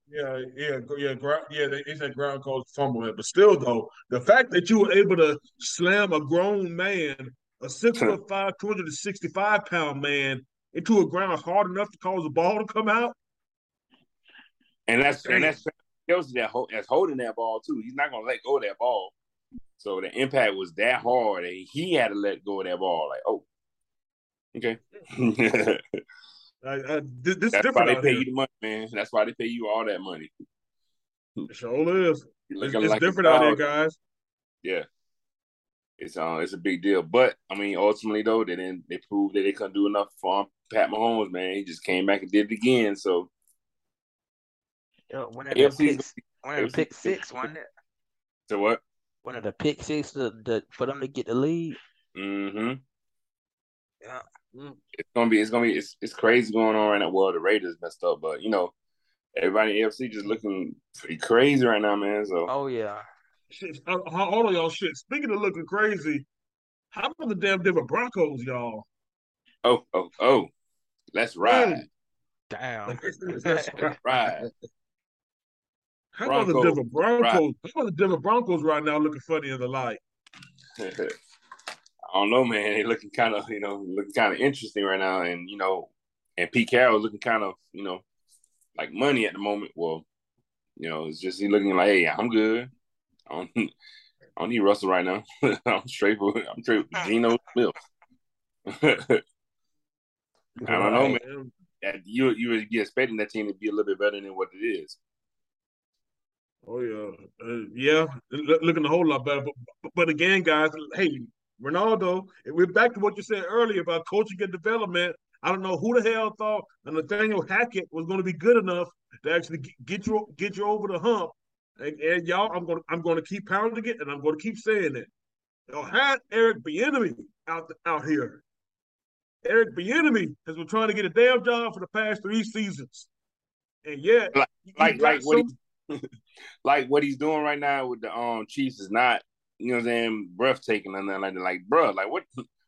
Yeah, yeah, yeah, ground, yeah. They, they said ground calls fumble but still, though, the fact that you were able to slam a grown man, a six foot five, two hundred and sixty five pound man, into a ground hard enough to cause the ball to come out. And that's Damn. and that's Kelce that ho- that's holding that ball too. He's not gonna let go of that ball. So the impact was that hard and he had to let go of that ball. Like, oh, okay. I, I, this, this is That's why different they pay here. you the money, man. That's why they pay you all that money. It sure is. It's, looking it's like different out there, guys. Yeah, it's uh, it's a big deal. But I mean, ultimately though, they didn't. They proved that they couldn't do enough for um, Pat Mahomes. Man, he just came back and did it again. So Yo, one of the AFC's pick, one of the pick six, wasn't so what? One of the pick six the, the, for them to get the lead. Mm-hmm. Yeah. It's gonna be. It's gonna be. It's it's crazy going on right now. Well, the Raiders messed up, but you know, everybody in AFC just looking pretty crazy right now, man. So Oh yeah. Shit, uh, hold on, y'all. Shit. Speaking of looking crazy, how about the damn Denver Broncos, y'all? oh oh oh, let's ride, Damn. Let's ride. How about the Broncos. Denver Broncos? How about the Denver Broncos right now looking funny in the light? I don't know, man. They looking kind of, you know, looking kind of interesting right now, and you know, and Pete Carroll looking kind of, you know, like money at the moment. Well, you know, it's just he looking like, hey, I'm good. I don't, I don't need Russell right now. I'm straight for, I'm straight with Geno Smith. I don't know, man. Man, That- You you would be expecting that team to be a little bit better than what it is. Oh yeah, uh, yeah, L- looking a whole lot better. But, but but again, guys, hey, Ronaldo, we're back to what you said earlier about coaching and development. I don't know who the hell thought Nathaniel Hackett was going to be good enough to actually get you get you over the hump. And, and y'all, I'm going to I'm going to keep pounding it, and I'm going to keep saying it. Y'all had Eric Bieniemy out out here. Eric Bieniemy has been trying to get a damn job for the past three seasons, and yet Like- Like got what he, like what he's doing right now with the um Chiefs is not, you know what I'm saying, breathtaking and nothing like that. Like, bruh, like what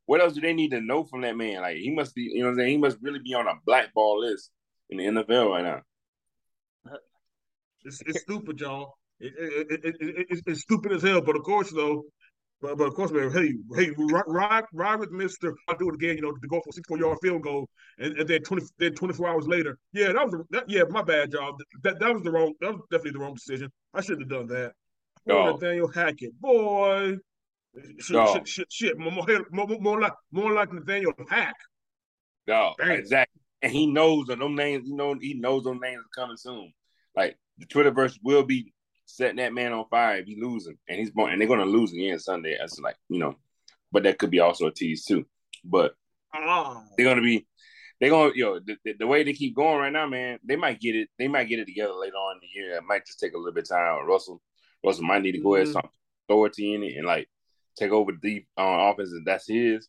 what else do they need to know from that man? Like he must be, you know, what I'm saying he must really be on a blackball list in the NFL right now. It's, it's stupid, y'all. It, it, it, it, it's stupid as hell. But of course, though, but, but of course, man, hey, hey, ride, ride with Mister. I'll do it again. You know, to go for a six-four yard field goal, and, and then twenty, then twenty-four hours later, yeah, that was that, yeah, my bad, y'all. That that was the wrong. That was definitely the wrong decision. I shouldn't have done that. Oh, Nathaniel Hackett, boy, shit, shit, shit, shit, more, more, more like more like Nathaniel Hack. No, exactly. And he knows that them names. You know, he knows those names are coming soon. Like the Twitterverse will be setting that man on fire if he losing, and he's born, and they're gonna lose again Sunday. That's like you know, but that could be also a tease too. But oh. they're gonna be, they're gonna yo the, the, the, way they keep going right now, man. They might get it. They might get it together later on in the year. It might just take a little bit of time. Russell, Russell might need to go mm-hmm. ahead some authority in it and like take over the deep on uh, offense if that's his,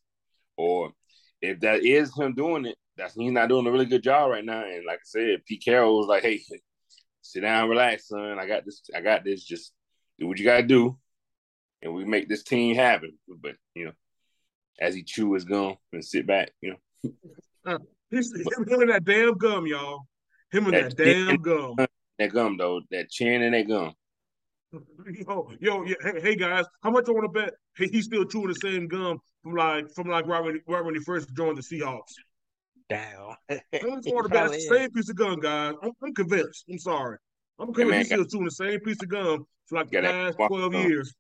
or if that is him doing it, that's he's not doing a really good job right now. And like I said, Pete Carroll was like, hey sit down, relax, son. I got this. I got this. Just do what you gotta do, and we make this team happen. But you know, as he chew his gum and sit back, you know. Uh, he's him, him and that damn gum, y'all. Him and that, that damn gum. That gum though, that chin and that gum. Yo, yo, yeah, hey, hey, guys, how much I want to bet? Hey, he's still chewing the same gum from like from like right when, right when he first joined the Seahawks down. I'm quarterback, the same piece of gum, guys. I'm, I'm convinced. I'm sorry. I'm convinced he's still chewing the same piece of gum for like the last 12 gum. years.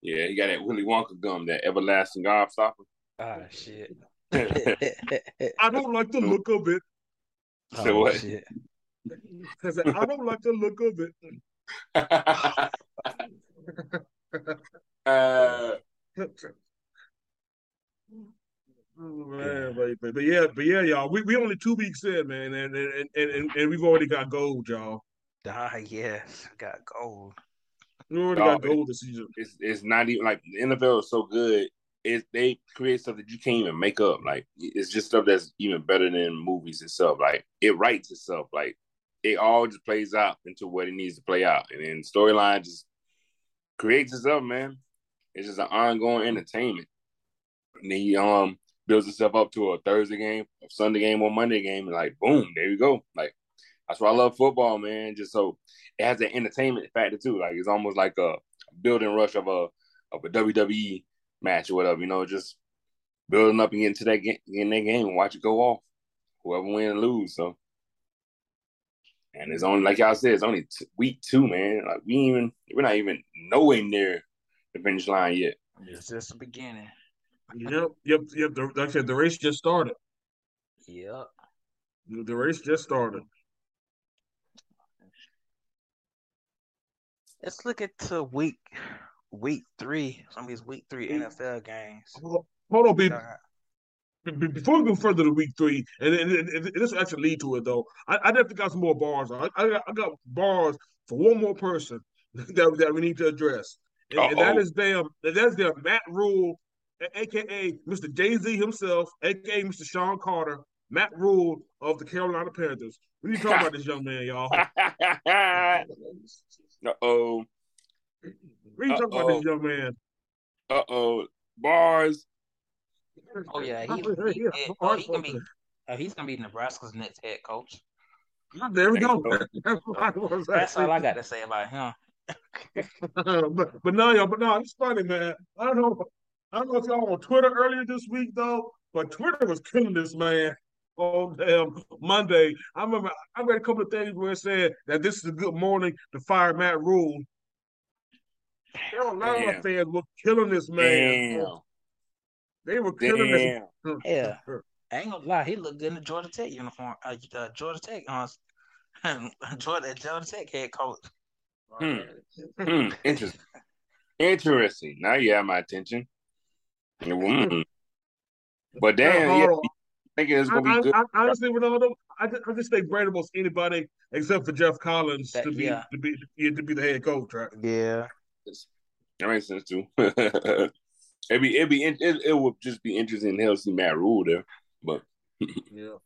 Yeah, he got that Willy Wonka gum, that everlasting gobstopper. Ah, shit. I don't like the look of it. Oh, so what? Shit. I don't like the look of it. uh, Oh, man, but, but, but, yeah, but yeah, y'all. We we only two weeks in, man, and and and, and, we've already got gold, y'all. Ah, yes, got gold. We already got gold this season. It's it's not even like the NFL is so good. It they create stuff that you can't even make up. Like it's just stuff that's even better than movies itself. Like it writes itself. Like it all just plays out into what it needs to play out, and then storyline just creates itself, man. It's just an ongoing entertainment. And then um builds itself up to a Thursday game, a Sunday game, or Monday game, and like boom, there you go. Like that's why I love football, man. Just so it has an entertainment factor too. Like it's almost like a building rush of a of a WWE match or whatever. You know, just building up and getting to that game, in that game, and watch it go off. Whoever win and lose. So, and it's only like y'all said, it's only t- week two, man. Like we even we're not even nowhere near the finish line yet. It's just the beginning. Yep, yep, yep. The, like I said, the race just started. Yep. The race just started. Let's look at to week week three. Some of these week three NFL games. Hold on, be, before we go further to week three, and, and, and, and this will actually lead to it though. I, I definitely got some more bars. I, I, got, I got bars for one more person that, that we need to address, and, and that is damn that is their Matt Rhule, aka Mr. Jay Z himself, aka Mr. Sean Carter, Matt Rhule of the Carolina Panthers. We need to talk about this young man, y'all. uh oh. We need to talk about this young man. Uh oh. Bars. Oh yeah, he, he, he, oh, he can be. Uh, he's gonna be Nebraska's next head coach. There we go. That's all I got to say about him. but but no, y'all, but no, it's funny, man. I don't know. I don't know if y'all on Twitter earlier this week though, but Twitter was killing this man on damn Monday. I remember I read a couple of things where it said that this is a good morning to fire Matt Rhule. Carolina fans were killing this man. Damn. They were killing Damn. this. Yeah. I ain't gonna lie, he looked good in the Georgia Tech uniform. Uh, uh, Georgia Tech, uh, Georgia, Georgia Tech head coach. Hmm. hmm. Interesting. Interesting. Now you have my attention. Mm. But damn, yeah, thinking it's gonna be good. I, I, honestly, Ronaldo, I just, I just think Brandon was anybody except for Geoff Collins that, to be yeah. to be to be the head coach, right? Yeah, that makes sense too. it'd be it'd be it, it would just be interesting to see Matt Rhule there, but yeah.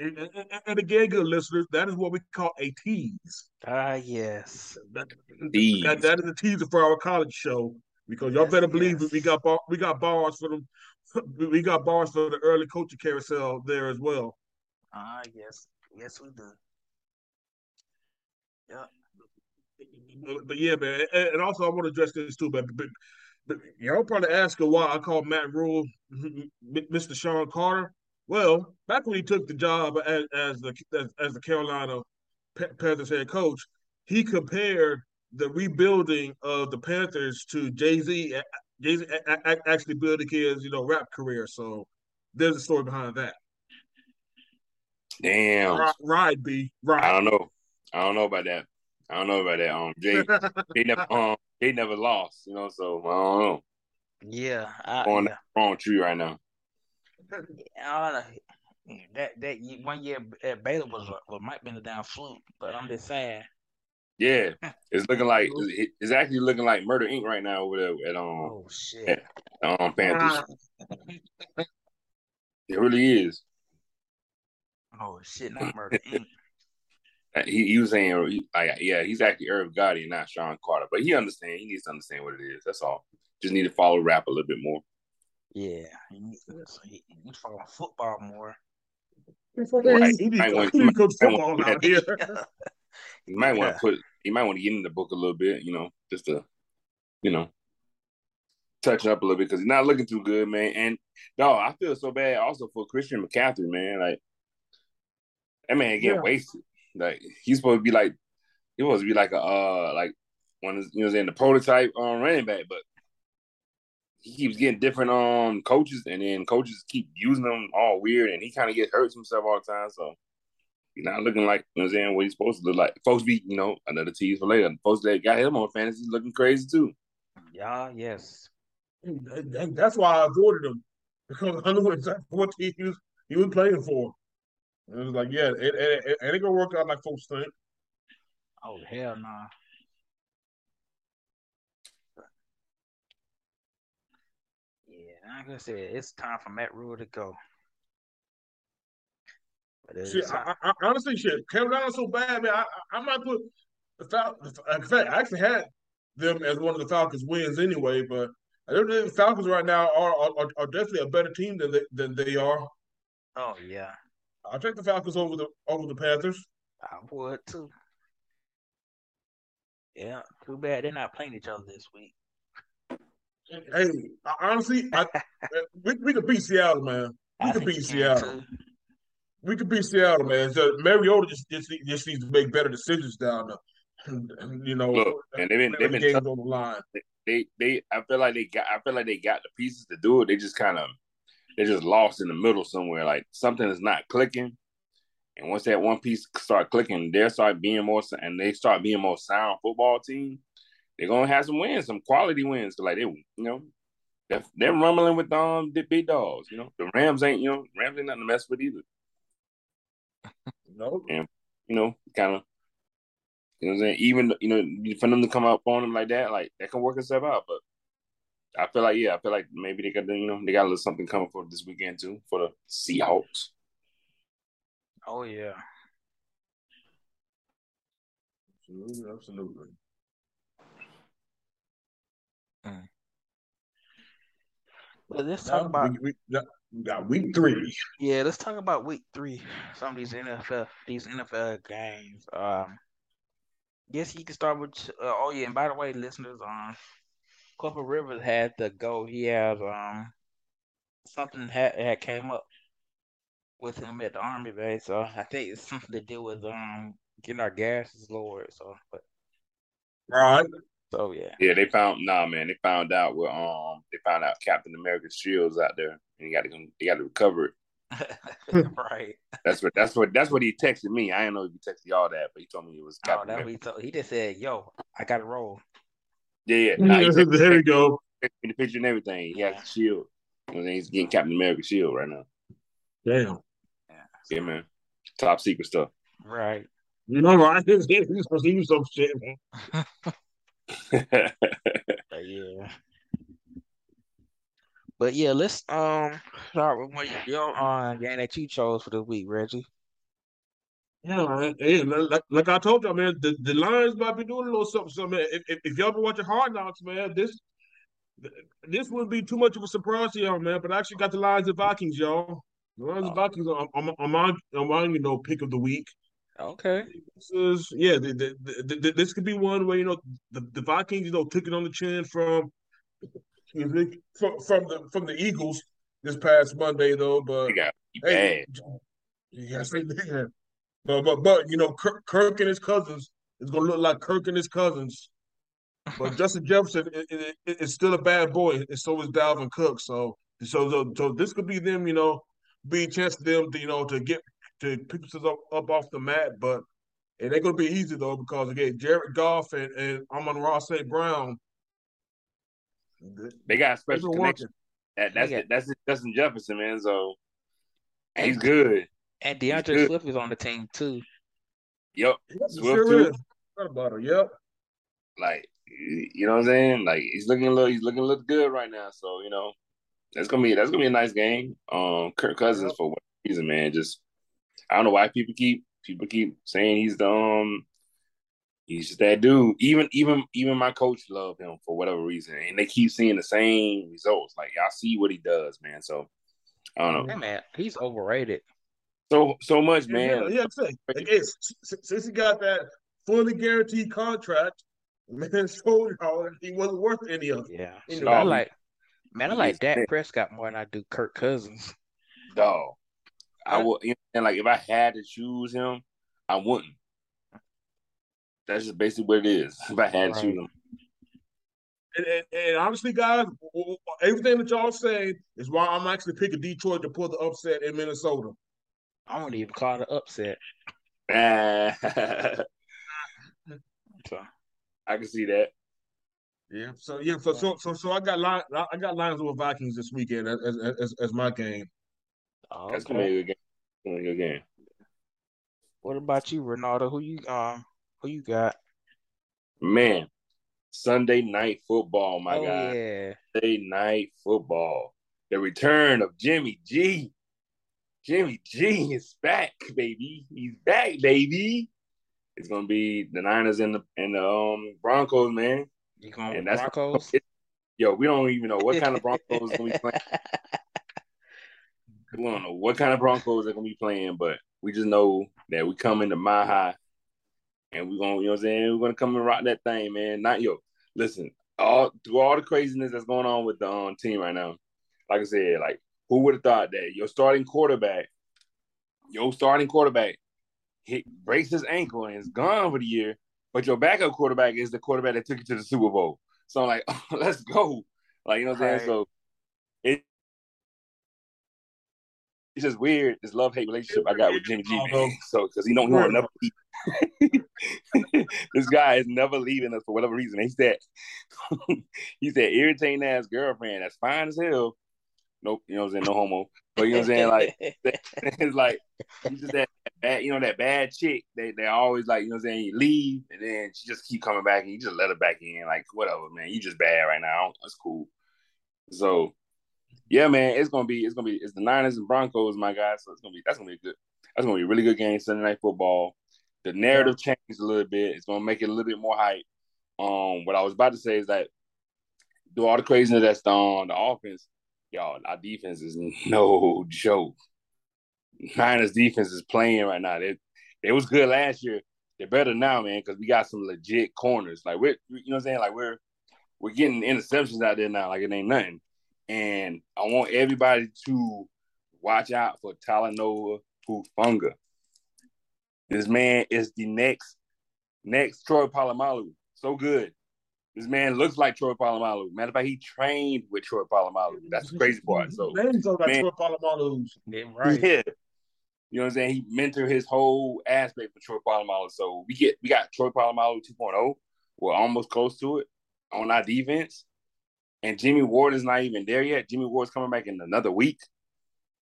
And, and, and, again, good listeners, that is what we call a tease. Ah, yes. That, that, that is a teaser for our college show because y'all yes, better believe yes. we got bar, we got bars for them we got bars for the early coaching carousel there as well. Ah, uh, yes, yes, we do. Yeah. But, but yeah, man, and, and, also I want to address this too, but, but, but y'all probably asking why I call Matt Rhule Mr. Sean Carter. Well, back when he took the job as, as the as, as the Carolina Panthers head coach, he compared the rebuilding of the Panthers to Jay Z. Jay Z actually building his you know rap career. So there's a story behind that. Damn. Right, right B. Right. I don't know. I don't know about that. I don't know about that. Um, Jay, they never, um, they never lost. You know, so I don't know. Yeah, I, on yeah. the wrong tree right now. I don't know. That that one year at Baylor was well, might been a down fluke, but I'm just saying. Yeah, it's looking like it's actually looking like Murder Inc. right now over there at um. Oh shit. At, um, Panthers. it really is. Oh shit! Not Murder Inc. Uh, he, he was saying, like, yeah, he's actually Irv Gotti, not Sean Carter, but he understands. He needs to understand what it is. That's all. Just need to follow rap a little bit more. Yeah, he needs to follow football more. Right. He needs to coach football out here. You might want to put. You might want to get in the book a little bit. You know, just to, you know, touch up a little bit because he's not looking too good, man. And no, I feel so bad also for Christian McCaffrey, man. Like that man getting yeah. wasted. Like he's supposed to be like he supposed to be like a uh like one of you know saying the prototype um running back, but he keeps getting different um coaches and then coaches keep using them all weird and he kind of gets hurts himself all the time. So he's not looking like you know what I'm saying what he's supposed to look like. Folks be, you know, another tease for later. Folks that got him on fantasy looking crazy too. Yeah, yes. And that's why I avoided him. Because I knew exactly what he was he was playing for. It was like, yeah, it, it, it, it ain't gonna work out like folks think. Oh hell. Nah. Yeah, like I said, it's time for Matt Rhule to go. Shit, I, I, honestly, shit, Carolina's so bad, man. I, I, might put the Falcons. In fact, I actually had them as one of the Falcons' wins anyway. But I don't think the Falcons right now are, are are definitely a better team than they, than they are. Oh yeah, I'll take the Falcons over the over the Panthers. I would too. Yeah, too bad they're not playing each other this week. Hey, honestly, I, we, we could beat Seattle, man. We I could beat Seattle. We could beat Seattle, man. So Mariota just, just just needs to make better decisions down there. And, and, you know, Look, and they've been they've been games tough. on the line. They they I feel like they got I feel like they got the pieces to do it. They just kind of they're just lost in the middle somewhere. Like something is not clicking. And once that one piece start clicking, they start being more and they start being more sound football team. They're gonna have some wins, some quality wins. Like they, you know, they're, they're rumbling with um the big dogs. You know, the Rams ain't you know Rams ain't nothing to mess with either. No, and you know, kind of, you know, what I'm saying even you know for them to come up on them like that, like that can work itself out. But I feel like yeah, I feel like maybe they got you know they got a little something coming for this weekend too for the Seahawks. Oh yeah. Absolutely, absolutely. Mm. Well, let's talk about we, we, we week three. Yeah, let's talk about week three. Some of these NFL these NFL games. Um, guess you can start with. Uh, oh yeah, and by the way, listeners, um, Corporal Rivers had to go. He has um something had had came up with him at the army base, so I think it's something to do with um getting our gases lowered. So, but right. So yeah. Yeah, they found nah, man. They found out where um they found out Captain America's shield's out there, and you got to you got to recover it. right. That's what that's what that's what he texted me. I didn't know if he texted y'all that, but he told me it was oh, Captain. Oh, that he told. He just said, "Yo, I got to roll." Yeah, yeah. Nah, there we go. The picture and everything. He has the shield. And he's getting Captain America's shield right now. Damn. Yeah. Yeah, man. Top secret stuff. Right. You know, right? He's supposed to use some shit, man. yeah. But yeah, let's um start with what your uh, game that you chose for the week, Reggie. Yeah, man. Hey, like, like I told y'all, man, the, the Lions might be doing a little something, something. If, if, if y'all been watching Hard Knocks, man, this this wouldn't be too much of a surprise to y'all, man. But I actually got the Lions and Vikings, y'all. The Lions and Oh. Vikings are on, on, my on my you know pick of the week. Okay. This is yeah. The, the, the, this could be one where you know the, the Vikings you know took it on the chin from from, from the from the Eagles this past Monday though. But got hey, bad. yes, they did. But but but you know Kirk, Kirk and his cousins is gonna look like Kirk and his cousins. But Justin Jefferson i- i- i- is still a bad boy, and so is Dalvin Cook. So so so, so this could be them, you know, be a chance for them to you know to get to pick themselves up, up off the mat. But it ain't gonna be easy though because again, Jared Goff and and Amon-Ra St. Brown, They got a special connection. That, that's They it. That's it. Justin Jefferson, man. So he's good. And He's D'Andre. Swift is on the team too. Yep. Yep, Swift sure too. is. Forgot about. Yep. Like you know what I'm saying? Like he's looking a little he's looking a little good right now. So, you know, that's gonna be that's gonna be a nice game. Um Kirk Cousins Yep. for what reason, man. Just I don't know why people keep people keep saying he's the um he's just that dude. Even even even my coach loved him for whatever reason. And they keep seeing the same results. Like y'all see what he does, man. So I don't know. Hey man, he's overrated. So so much, man. yeah, yeah. I'm saying, like, it's, since he got that fully guaranteed contract, man showed y'all he wasn't worth any of it. Yeah. You know, I like man, I like is Dak sick. Prescott more than I do Kirk Cousins. Dog. I Right. would, you know, and like if I had to choose him, I wouldn't. That's just basically what it is. If I had to choose him, And, and, and honestly, guys, w- w- everything that y'all say is why I'm actually picking Detroit to pull the upset in Minnesota. I wouldn't even call it an upset. So I can see that. Yeah. So yeah. So so so, so I got Lions, I got Lions over Vikings this weekend as as, as, as my game. oh, That's gonna be a good game. Gonna be a good game. What about you, Ronaldo? Who you um who you got? Man, Sunday night football, my oh guy. yeah. Sunday night football. The return of Jimmy G. Jimmy G is back, baby. He's back, baby. It's gonna be the Niners and the and the um Broncos, man. You going And that's Broncos? Yo, we don't even know what kind of Broncos gonna be playing. We don't know what kind of Broncos they're gonna be playing, but we just know that we come into my high and we're gonna, you know what I'm saying? We're gonna come and rock that thing, man. Not yo. Listen, all through all the craziness that's going on with the um, team right now, like I said, like who would have thought that your starting quarterback, your starting quarterback hit breaks his ankle and is gone for the year, but your backup quarterback is the quarterback that took you to the Super Bowl. So I'm like, let's go. Like, you know what I'm Right. saying? So it it's just weird, this love hate relationship I got with Jimmy G, man. So because he don't he won't this guy is never leaving us for whatever reason. He's that he's that irritating ass girlfriend that's fine as hell. Nope, you know what I'm saying? No homo. But you know what I'm saying? Like it's like you just that bad, you know, that bad chick. They they always like, you know what I'm saying, you leave and then she just keep coming back and you just let her back in. Like, whatever, man. You just bad right now. That's cool. So yeah, man, it's gonna be it's gonna be it's the Niners and Broncos, my guys. So it's gonna be that's gonna be a good that's gonna be a really good game, Sunday night football. The narrative changed a little bit. It's gonna make it a little bit more hype. Um, what I was about to say is that do all the craziness that's on the offense, y'all, our defense is no joke. Niners defense is playing right now. It it was good last year. They're better now, man, because we got some legit corners. Like we're you know what I'm saying? Like we're we're getting interceptions out there now, like it ain't nothing. And I want everybody to watch out for Talanoa Hufanga. This man is the next next Troy Polamalu. So good. This man looks like Troy Polamalu. Matter of fact, he trained with Troy Polamalu. That's the crazy part. So Names are like man. Troy Polamalu's. Yeah, right. yeah. You know what I'm saying? He mentored his whole aspect for Troy Polamalu. So we get we got Troy Polamalu 2.0. We're almost close to it on our defense. And Jimmy Ward is not even there yet. Jimmy Ward's coming back in another week.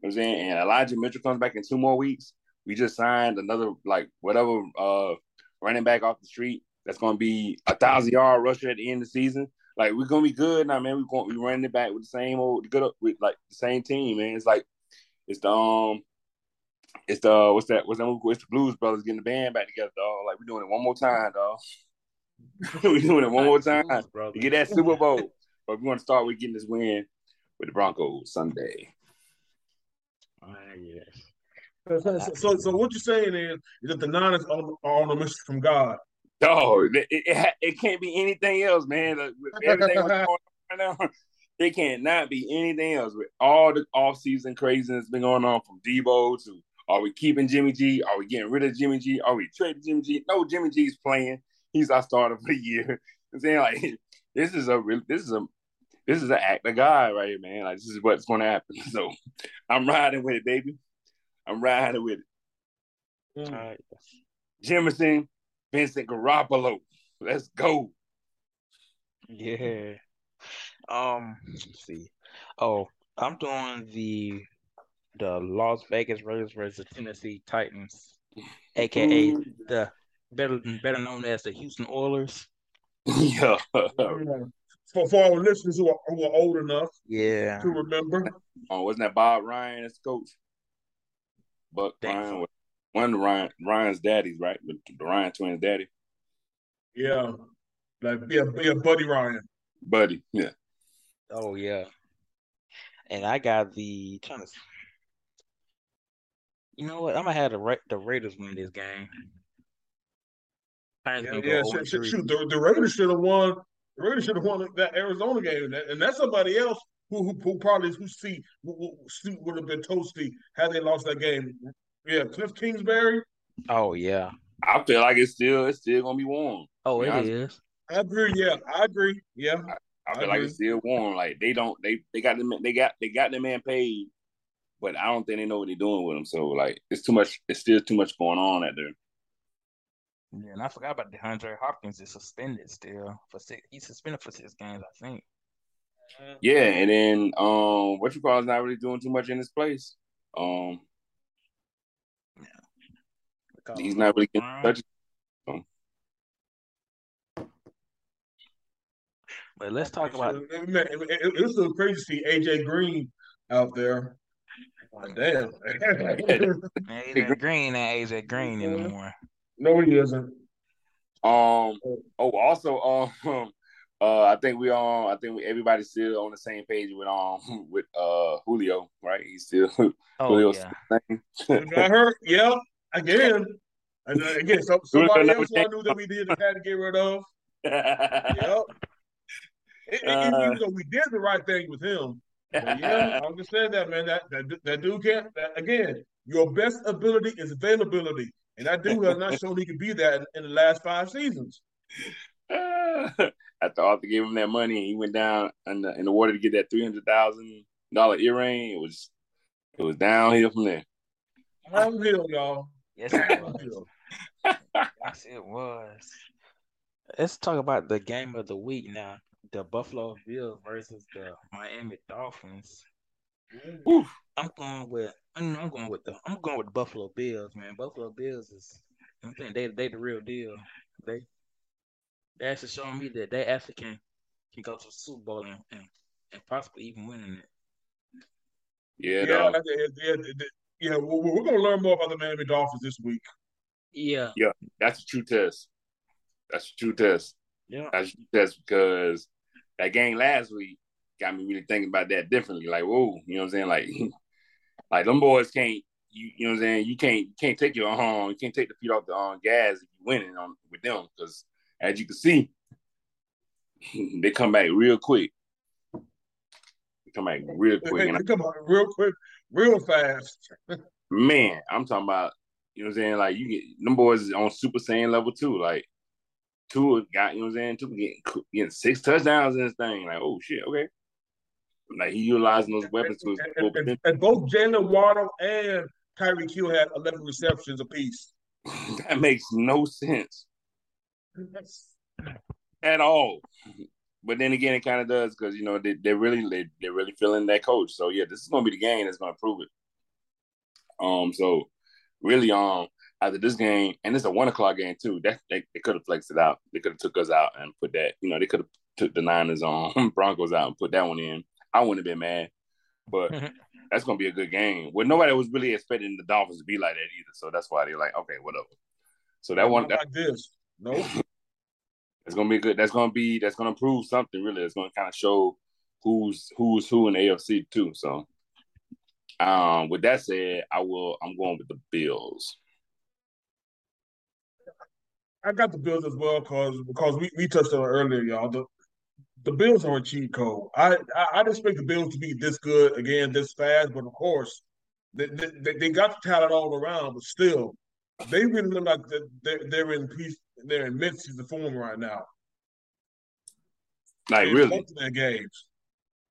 You know what I'm saying? And Elijah Mitchell comes back in two more weeks. We just signed another like whatever uh running back off the street that's gonna be a thousand yard rusher at the end of the season. Like we're gonna be good now, man. We're going to we running it back with the same old good with like the same team, man. It's like it's the um it's the what's that what's that movie? It's the Blues Brothers getting the band back together, dog. Like we're doing it one more time, dog. we're doing it one more time to get that Super Bowl. but we want to start with getting this win with the Broncos Sunday. Ah, yes. So, so, so, so what you're saying is, is that the Niners are on, are on a mission from God. Dog, it, it, it can't be anything else, man. Like, with everything going on right now, it cannot be anything else. With all the off-season craziness been going on from Deebo to are we keeping Jimmy G? Are we getting rid of Jimmy G? Are we trading Jimmy G? No, Jimmy G's playing. He's our starter for the year. I'm saying like this is a real this is a this is an act of God right here, man. Like this is what's going to happen. So I'm riding with it, baby. I'm riding with it. Mm. All right. Jimison, Vincent Garoppolo. Let's go. Yeah. Um, let's see. Oh, I'm doing the the Las Vegas Raiders versus the Tennessee Titans, aka Ooh. the better better known as the Houston Oilers. yeah. For, for our listeners who are, who are old enough Yeah. to remember, Oh, wasn't that Bob Ryan as coach? Buck Think Ryan was one of Ryan Ryan's daddies, right? The, the Ryan twins' daddy, yeah, like yeah, yeah, Buddy Ryan. buddy. Yeah. Oh yeah. And I got the trying to. You know what? I'm gonna have the Ra- the Raiders win this game. Yeah, gonna yeah shoot, shoot, shoot, the, the Raiders should have won. The Raiders should have won that Arizona game, and, that, and that's somebody else who who, who probably who see who, who, seat would have been toasty had they lost that game. Yeah, Cliff Kingsbury. Oh yeah. I feel like it's still it's still gonna be warm. Oh, Yeah, it I- is. I agree. Yeah, I agree. Yeah, I I feel like it's still warm. Like they don't they they got the they got they got the man paid, but I don't think they know what they're doing with him. So like it's too much. It's still too much going on out there. Yeah, and I forgot about DeAndre Hopkins is suspended still for six. He's suspended for six games, I think. Yeah, and then um, what you call is not really doing too much in his place. Um, Because he's not really getting Brown. touches. But let's talk about It, man, it, it, it was so crazy to see AJ Green out there. Like, damn. AJ Green ain't AJ Green anymore. no, he isn't. Um. Oh, also, um, uh, I think we all, I think we, everybody's still on the same page with um, with uh Julio, right? He's still Oh Julio's yeah. Got hurt. Yep. Again. And uh, again, so, somebody else I knew that we did had to get rid of. Yep. It, it, Uh. though we did the right thing with him, but yeah, I understand that, man. That that, that dude can't. That, again, your best ability is availability, and that dude has not shown he can be that in, in the last five seasons. After Arthur gave him that money and he went down in the, in the water to get that three hundred thousand dollar earring, it was it was downhill from there. Downhill, y'all. Yes, it was. Yes, it was. Let's talk about the game of the week now. The Buffalo Bills versus the Miami Dolphins. Whew. I'm going with I'm I'm going with the I'm going with the Buffalo Bills, man. Buffalo Bills is I think they they the real deal. They they actually showing me that they actually can can go to the Super Bowl and and, and possibly even winning it. Yeah, Yeah, dog. yeah, yeah, yeah, yeah. We're, we're going to learn more about the Miami Dolphins this week. Yeah, yeah, that's a true test. That's a true test. yeah. That's a true test because that game last week got me really thinking about that differently. Like, whoa, you know what I'm saying? Like, like them boys can't. You, you know what I'm saying? You can't you can't take your um you can't take the feet off the um, gas if you're winning on with them because as you can see, they come back real quick. They come back real quick. Hey, And come on, real quick, real fast. man, I'm talking about, you know what I'm saying? Like you get them boys on Super Saiyan level two. Like two got, you know what I'm saying? Tua getting getting six touchdowns in this thing. Like, oh shit, okay. Like he utilizing those weapons to And, and, and both Jaylen Waddle and Tyreek Hill had 11 receptions apiece. that makes no sense at all. But then again, it kind of does because you know they they really they they're really feeling that coach. So yeah, this is gonna be the game that's gonna prove it. Um, so really, um, after this game, and it's a one o'clock game too. That they, they could have flexed it out. They could have took us out and put that. You know, they could have took the Niners on Broncos out and put that one in. I wouldn't have been mad, but that's gonna be a good game. Well, nobody was really expecting the Dolphins to be like that either. So that's why they're like, okay, whatever. So that one, that, like this. Nope. It's gonna be good. That's gonna be that's gonna prove something really. It's gonna kind of show who's who's who in the AFC too. So, um, with that said, I will. I'm going with the Bills. I got the Bills as well because because we, we touched on it earlier, y'all. The the Bills are a cheat code. I, I I expect the Bills to be this good again this fast, but of course they they, they got the talent all around, but still they really look like they're they're in peace. They're in mid-season form right now. Like In really, their games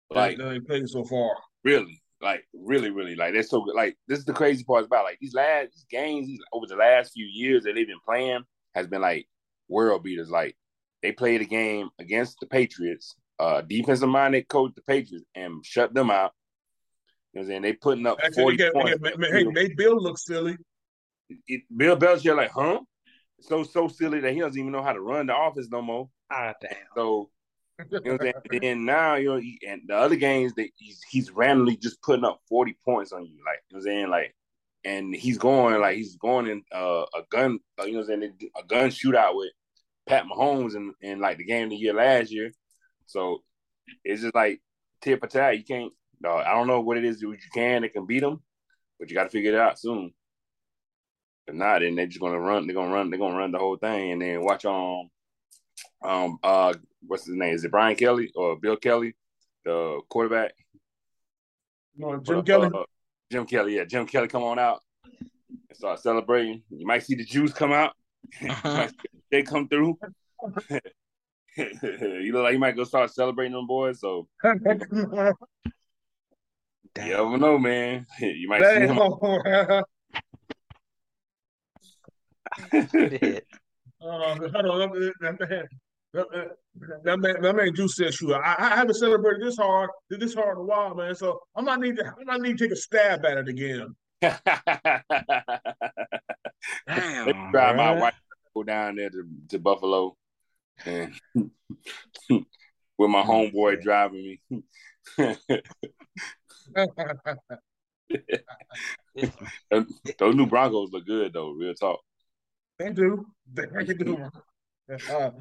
like they played so far. really, like really, really, like they're so good. Like this is the crazy part about like these last these games these, over the last few years that they've been playing has been like world beaters. Like they played a game against the Patriots, uh, defensive minded coach the Patriots and shut them out. You know what I'm saying? They putting up Actually, forty they, got- points. they, hey, made Bill look silly. It- Bill Belichick like, huh? So so silly that he doesn't even know how to run the office no more. Ah, damn. So you know what I'm saying? And then now, you know, he, and the other games that he's he's randomly just putting up 40 points on you. Like, you know what I'm saying? Like, and he's going like he's going in uh, a gun, uh, you know what I'm saying, a gun shootout with Pat Mahomes in, in like the game of the year last year. So it's just like tip for tat. You can't no, I don't know what it is that you can that can beat them, but you gotta figure it out soon. If not, then they're just gonna run, they're gonna run, they're gonna run the whole thing and then watch on um uh what's his name? Is it Brian Kelly or Bill Kelly, the quarterback? No, Jim Kelly. uh, Jim Kelly, yeah. Jim Kelly come on out and start celebrating. You might see the Juice come out. You they come through. you look like you might go start celebrating them boys. So you Damn. never know, man. You might see Damn. him. Shit. Uh, hold on, that, that, man- that, that man, that Juice said, "Shoot, I, I haven't celebrated this hard, this hard in a while, man. So I might need to, I might need to take a stab at it again." Damn. Let me drive my wife go down there to, to Buffalo and with my homeboy driving me. Those new Broncos look good though, real talk. They do, they do. Uh,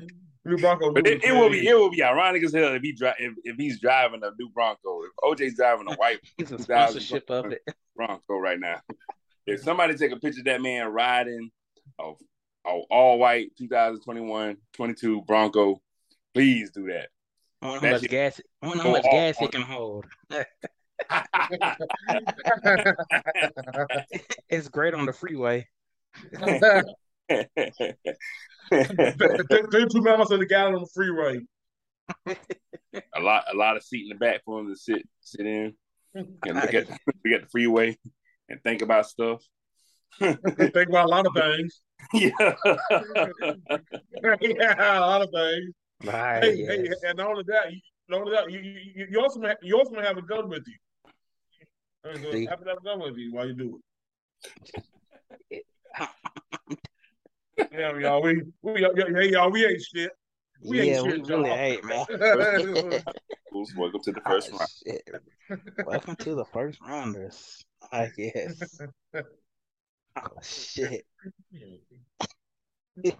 New Broncos. But it, it will be it will be ironic as hell if he dri- if, if he's driving a new Bronco. If OJ's driving a white He's a sponsorship of it. Bronco right now. If somebody take a picture of that man riding a, a all white 2021 22 Bronco, please do that. I wonder how much gas. I wonder how much gas on- it can hold. It's great on the freeway. Thirty-two miles on the gallon on the freeway. a lot a lot of seat in the back for him to sit sit in and look at look at the freeway and think about stuff. Think about a lot of things. yeah. yeah, a lot of things. Right. Hey, yes. hey, and not only that, you, not only that, you, you, you also may, you also may have a gun with you. Have to have a gun with you while you do it. Yeah, y'all, we, we, hey, y'all, we ain't shit. We ain't we shit, really y'all. ain't, man. Welcome to the first Oh, round. shit. Welcome to the first rounders. I guess. Oh shit.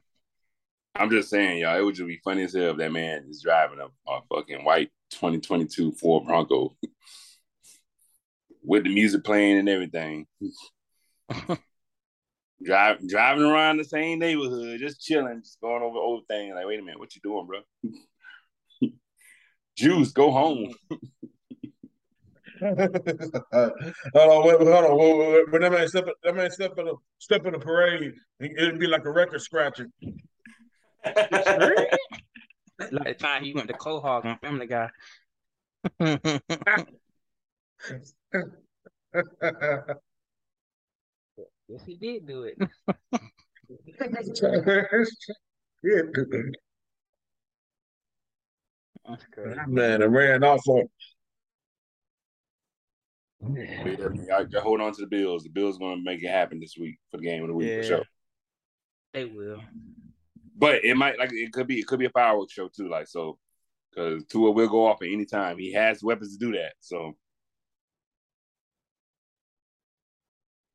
I'm just saying, y'all, it would just be funny as hell if that man is driving a, a fucking white 2022 Ford Bronco with the music playing and everything. Drive, driving around the same neighborhood, just chilling, just going over old things. Like, wait a minute, what you doing, bro? Juice, go home. hold on, wait, hold on. Wait, wait, wait. When that man step, that man step in a step in a parade, it'd be like a record scratching. like the time he went to Quahog on Family Guy. yes, he did do it. yeah, That's crazy. man, it ran off on. Yeah, y'all, y'all hold on to the Bills. The Bills going to make it happen this week for the game of the week for Yeah. sure. They will. But it might like it could be it could be a fireworks show too. Like so, because Tua will go off at any time. He has weapons to do that. So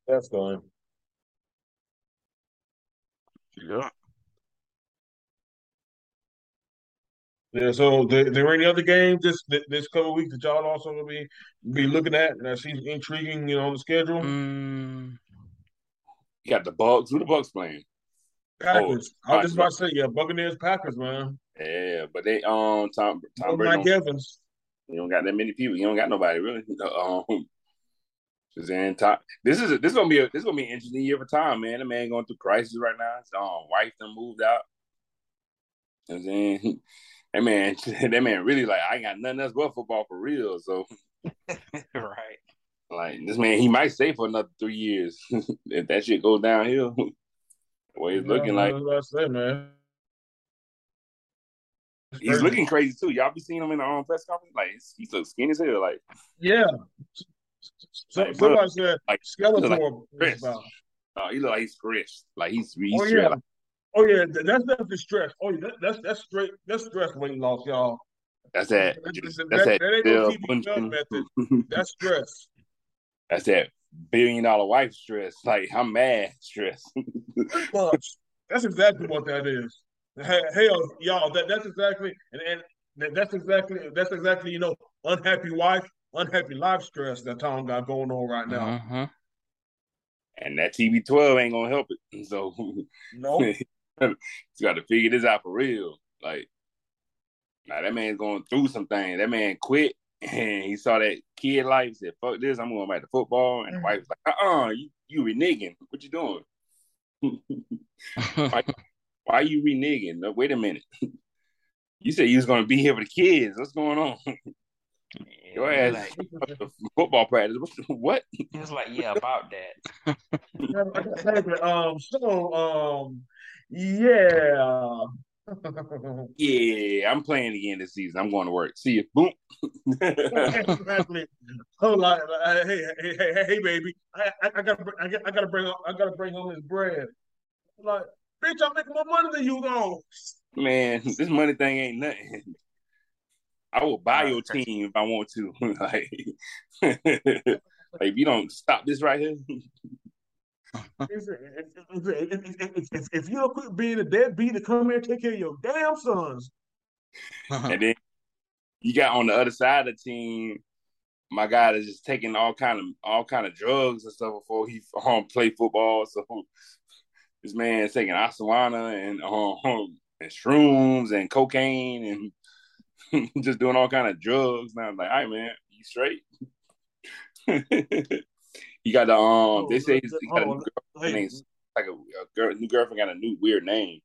That's going. Yeah. Yeah. So, there, there any other games this this couple weeks that y'all also gonna be be looking at that seems intriguing, you know, on the schedule? Mm, You got the Bucks. Who the Bucks playing? Packers. Oh, I was just about to say, yeah, Buccaneers, Packers, man. Yeah, but they um Tom Tom Brady Mike Evans. you don't got that many people. You don't got nobody really. Um, just in Tom, this is this is gonna be a this is gonna be an interesting year for Tom, man. The man going through crisis right now. His um, wife done moved out. You know what I'm saying that man, that man really like I ain't got nothing else but football for real. So right. like this man, he might stay for another three years if that shit goes downhill. the way he's looking like what I say, man. It's he's crazy. looking crazy too. Y'all be seeing him in the um, press conference? Like he looks skinny as hell. Like Yeah. So, Like, somebody said like- Skeletor like is Chris. about. uh, he look like he's stretched. Like he's he's Oh yeah. Oh yeah, th- that's definitely stress. Oh yeah, that, that's that's straight. That's stress weight loss, y'all. that's that. That- Just, that- that's that. that ain't no TV blood Bunchen- That's stress. that's that billion dollar wife stress. Like I'm mad stress. That's exactly what that is. He- Hell, y'all, that that's exactly and, and that's exactly that's exactly you know unhappy wife, unhappy life stress that Tom got going on right now. Mhm. and that TB12 ain't gonna help it. So No, he's got to figure this out for real. Like, now that man's going through some things. That man quit and he saw that kid life. Said, "Fuck this! I'm going back to football." And the wife was like, "Uh, uh you you reneging? What you doing? Why you reneging? No, wait a minute. you said you was gonna be here for the kids. What's going on? Your ass like, football practice. What? he was like, yeah, about that. um, so um, yeah. Yeah, I'm playing again this season. I'm going to work. See you. Boom. exactly. Hold on, uh, hey, hey, hey, hey, hey, baby, I, I, I gotta, I, got- I gotta bring, I gotta bring home his bread. Like, bitch, I'm making more money than you, though. Man, this money thing ain't nothing. I will buy your team if I want to. like, like if you don't stop this right here, If, you don't quit being a deadbeat to come here and take care of your damn sons, and then you got on the other side of the team, my guy is just taking all kind of all kind of drugs and stuff before he um play football. So this man's taking asana and um and shrooms and cocaine and just doing all kind of drugs. Now I'm like, all right, man, you straight? he got the um. They say he's, he got a new Oh, girlfriend. hey, named- Like a, a girl, new girlfriend got a new weird name,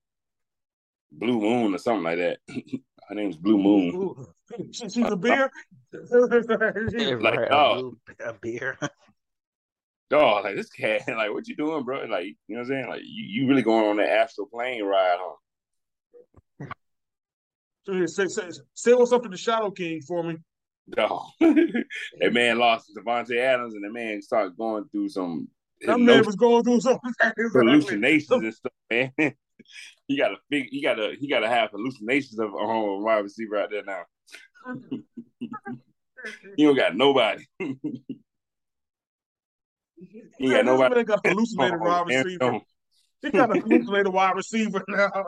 Blue Moon or something like that. Her name's Blue Moon. she, she's a beer. Like, right, dog. a, blue, a beer. Dog, like this cat, like what you doing, bro? Like you know what I'm saying? Like you, you really going on that astral plane ride, huh? Say, say, say, say what's up to the Shadow King for me. Dog. that man lost Davante Adams, and the man started going through some That man was going through something. hallucinations and stuff, man. he got to fig- he got to he got to have hallucinations of a home wide receiver out there now. He don't got nobody. He Man, got nobody. Got hallucinated wide receiver. He got a hallucinated wide receiver now.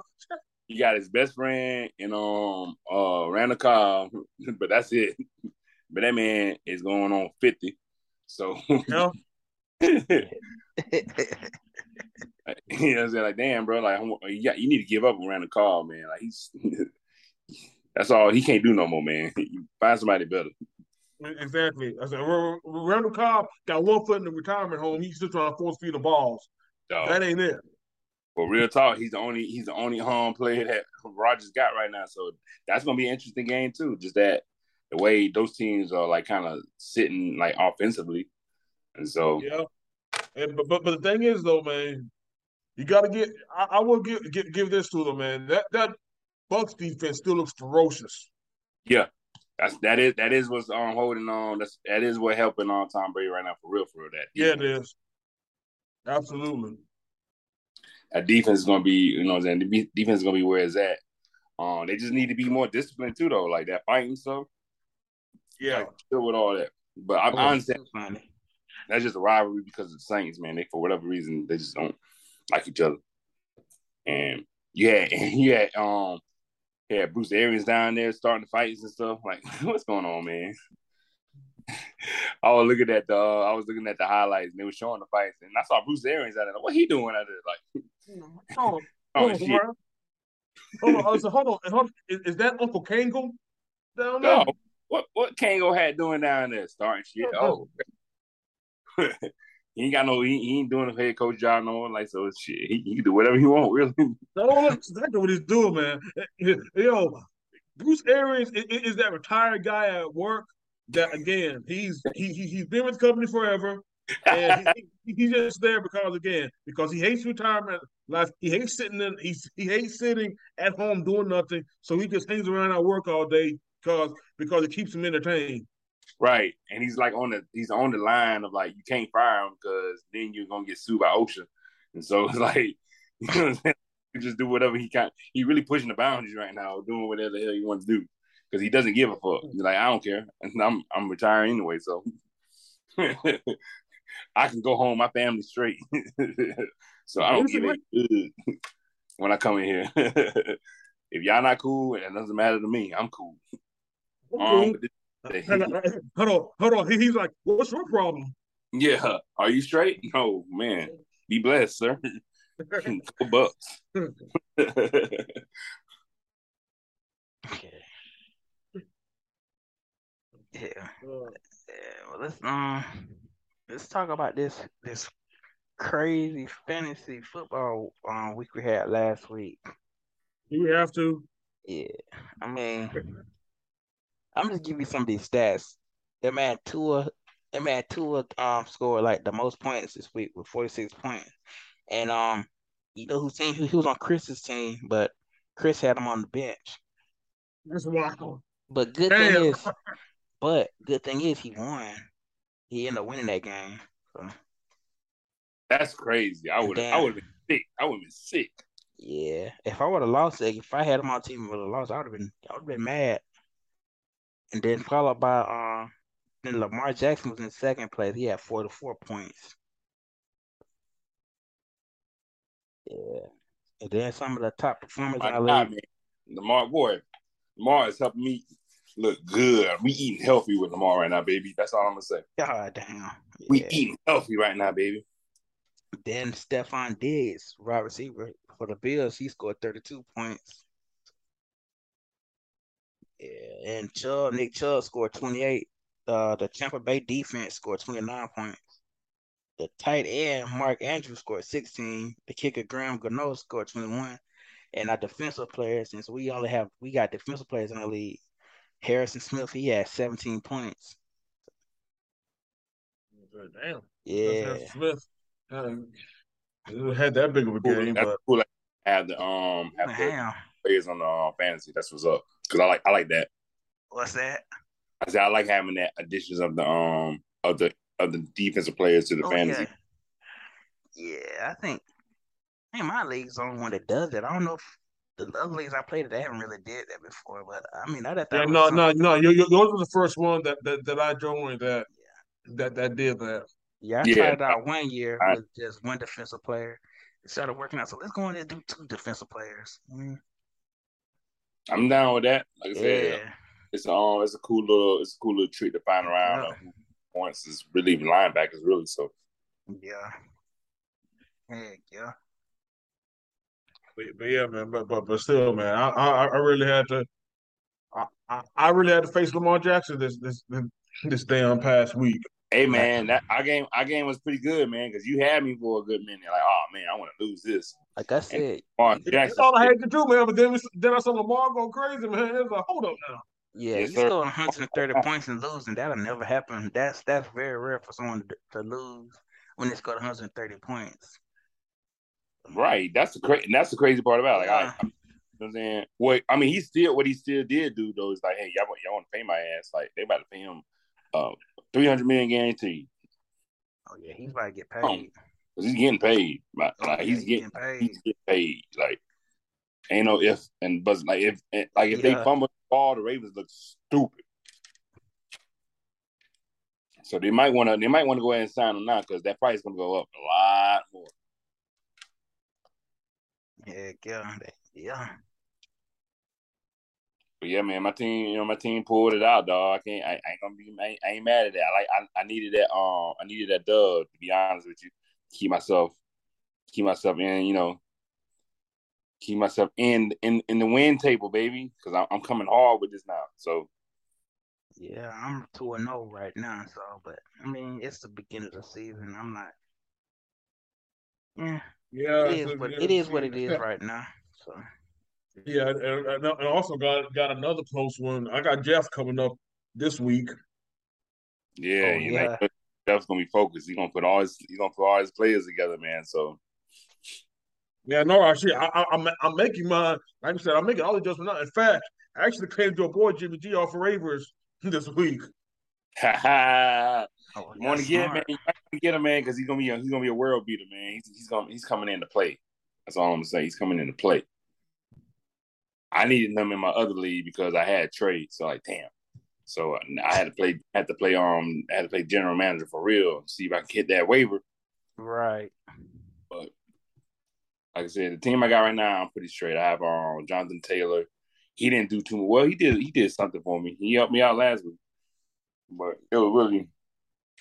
He got his best friend and um uh Randall Cobb, but that's it. But that man is going on fifty, so You know? you know what I'm saying? Like, damn, bro, like you got you need to give up on Randall Cobb, man. Like he's that's all he can't do no more, man. Find somebody better. Exactly. I said, Randall Cobb got one foot in the retirement home. He's still trying to force feed the balls. Dog. That ain't it. But real talk, he's the only he's the only home player that Rodgers got right now. So that's gonna be an interesting game too. Just that the way those teams are like kind of sitting like offensively, and so Yeah. And but, but but the thing is though, man, you got to get. I, I will give, give give this to them, man. That that Bucks defense still looks ferocious. yeah, that's that is that is what's um holding on. That's that is what helping on Tom Brady right now for real, for real. That Yeah, it is. Absolutely. That defense is gonna be you know what I'm saying the defense is gonna be where it's at. Um, they just need to be more disciplined too, though, like that fighting stuff. Yeah. Like, chill with all that. But I, I understand that's just a rivalry because of the Saints, man. They for whatever reason they just don't like each other. And yeah, you had um Yeah, Bruce Arians down there starting fights and stuff. Like, what's going on, man? I was looking at the uh, I was looking at the highlights and they were showing the fights and I saw Bruce Arians out there. What he doing out there? Like, Hold on, oh hold on, shit, bro. hold on. I hold on, hold on. Is, is that Uncle Kangle down there? no. What what Kango had doing down there starting shit? Oh, he ain't got no. He, he ain't doing a head coach job no more. Like so, shit. He, he can do whatever he want. Really. No, that's exactly what he's doing, man. Yo, Bruce Arians is, is that retired guy at work. That again, he's he, he he's been with the company forever, and he, he, he's just there because again because he hates retirement life. He hates sitting in. He's he hates sitting at home doing nothing. So he just hangs around at work all day because because it keeps him entertained. Right, and he's like on the he's on the line of like you can't fire him because then you're gonna get sued by OSHA, and so it's like you know? Just do whatever he can. He really pushing the boundaries right now, doing whatever the hell he wants to do because he doesn't give a fuck. He's like I don't care, and I'm I'm retiring anyway, so I can go home. My family's straight, so I don't give a when I come in here. if y'all not cool, it doesn't matter to me. I'm cool. Um, Hold on, hold on. He- He's like, "What's your problem?" Yeah. Are you straight? No, man. Be blessed, sir. Bucks. Okay. Yeah. Yeah, well, let's um, let's talk about this this crazy fantasy football um week we had last week. Do we have to? Yeah, I mean, I'm just give you some of these stats. That man Tua, that man Tua um scored like the most points this week with 46 points, and um, you know whose team he, he was on Chris's team, but Chris had him on the bench. That's wild. But good Damn. thing is, but good thing is he won. He ended up winning that game. So That's crazy. I would I would have been sick. I would have been sick. yeah, if I would have lost it, if I had him on team and would have lost, I would have been I would have been mad. And then followed by um then Lamar Jackson was in second place. He had 44 points. Yeah. And then some of the top performers My in the league. Lamar boy. Lamar is helping me look good. We eating healthy with Lamar right now, baby. That's all I'm gonna say. God damn. We eating healthy right now, baby. Then Stefon Diggs, wide receiver for the Bills, he scored 32 points. Yeah, and Chubb, Nick Chubb scored 28. Uh, the Tampa Bay defense scored 29 points. The tight end, Mark Andrews, scored 16. The kicker, Graham Gano, scored 21. And our defensive players, since we only have, we got defensive players in the league. Harrison Smith, he had 17 points. Damn. Yeah. Smith um, had that big of a Cool. game, That's but cool. Have the um have the players on the uh, fantasy. That's what's up. Cause I like I like that. What's that? I said I like having that additions of the um of the of the defensive players to the Oh, fantasy. yeah. Yeah, I think I think my league's the only one that does it. I don't know if the other leagues I played, it. they haven't really did that before. But I mean, I thought that yeah, was no, no, no. You, you, yours was the first one that, that, that I joined that that that did that. Yeah, I Yeah. tried it out one year I- with just one defensive player. It started working out. So let's go in and do two defensive players. I mean, I'm down with that. Like I said, yeah. it's um it's a cool little it's a cool little treat to find around. Yeah. Who points is relieving linebackers really. So Yeah. Heck yeah. But, but yeah, man. But but but still, man, I I, I really had to. I, I, I really had to face Lamar Jackson this this this damn past week. hey man, that our game our game was pretty good, man, because you had me for a good minute. Like, oh man, I want to lose this. Like I said, Lamar That's all I had to do, man. But then we, then I saw Lamar go crazy, man. It was like, hold up now. yeah, Yes, you sir. scoring 130 points and losing, that'll never happen. That's that's very rare for someone to, to lose when they scored 130 points. Right? That's the cra- that's the crazy part about it. Like. I, I'm, you know what I'm saying, what I mean, he still what he still did do though is like, hey, y'all, want- y'all want to pay my ass? Like, they about to pay him uh 300 million guaranteed. Oh yeah, he's about to get paid. Oh, because he's getting paid. Like, Oh, like, yeah, he's he getting paid. he's getting paid. Like, ain't no if and but like if and, like if they Yeah. fumble the ball, the Ravens look stupid. So they might want to they might want to go ahead and sign him now because that price is gonna go up a lot more. Heck yeah, yeah. but yeah, man, my team, you know, my team pulled it out, dog. I can't, I, I ain't gonna be, I ain't, I ain't mad at that. I like, I, I needed that, um, I needed that dub to be honest with you. Keep myself, keep myself in, you know, keep myself in in in the win table, baby, because I'm, I'm coming hard with this now. So Yeah, I'm two and zero right now. So, but I mean, it's the beginning of the season. I'm not. Yeah, Yeah, it is so, what it is. What it yeah. is right now. So Yeah, and, and and also got got another close one. I got Jeff coming up this week. yeah, Oh, you yeah. know, Jeff's gonna be focused. He's gonna put all his, he's gonna put all his players together, man. So Yeah, no, actually, I, I, I'm I'm making my like I said, I'm making all the adjustments now. In fact, I actually came to a boy Jimmy G off of Ravers this week. Ha ha. oh, You want to get smart. man, you want to get him, man, because he's gonna be a, he's gonna be a world beater, man. He's, he's gonna he's coming in to play. That's all I'm gonna say. He's coming in to play. I needed him in my other league because I had trade. So like, damn. So I had to play had to play um I had to play general manager for real. See if I can hit that waiver. Right. But like I said, the team I got right now, I'm pretty straight. I have um Jonathan Taylor. He didn't do too well. He did he did something for me. He helped me out last week. But it was really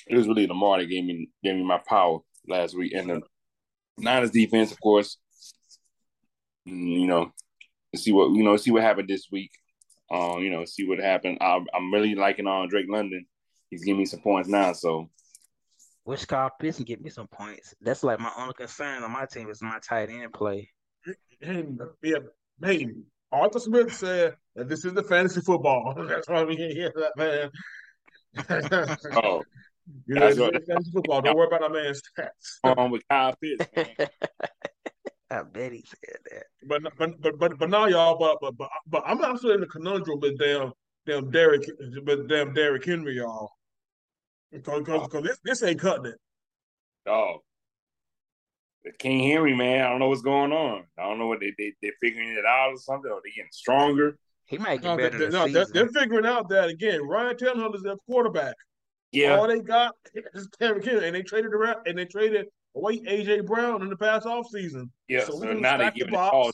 it was really Lamar that gave me gave me my power last week. And the Niners defense, of course. mm, You know, see what you know, see what happened this week. Um, you know, see what happened. I'm, I'm really liking on Drake London. He's giving me some points now, so Wish Kyle Pitts can get me some points. That's like my only concern on my team is my tight end play. Hey, yeah, hey, Arthur Smith said that this is the fantasy football. That's why we can't hear that, man. Oh, you know, That's it's what- football. Don't worry about that man's stats. um, with Kyle Pitts, man. I bet he said that. But but but but, but now y'all, but but but but I'm also in the conundrum with damn damn Derrick, with damn Derrick Henry, y'all. Because because this this ain't cutting it. Oh, they can't hear me, man. I don't know what's going on. I don't know what they they they're figuring it out or something, or they getting stronger. He might get No, better They, no, they're, they're figuring out that again. Ryan Tannehill is their quarterback. Yeah, All they got is Derrick Henry, and they traded around and they traded away AJ Brown in the past offseason. yeah. So So, now they stack the giving it all.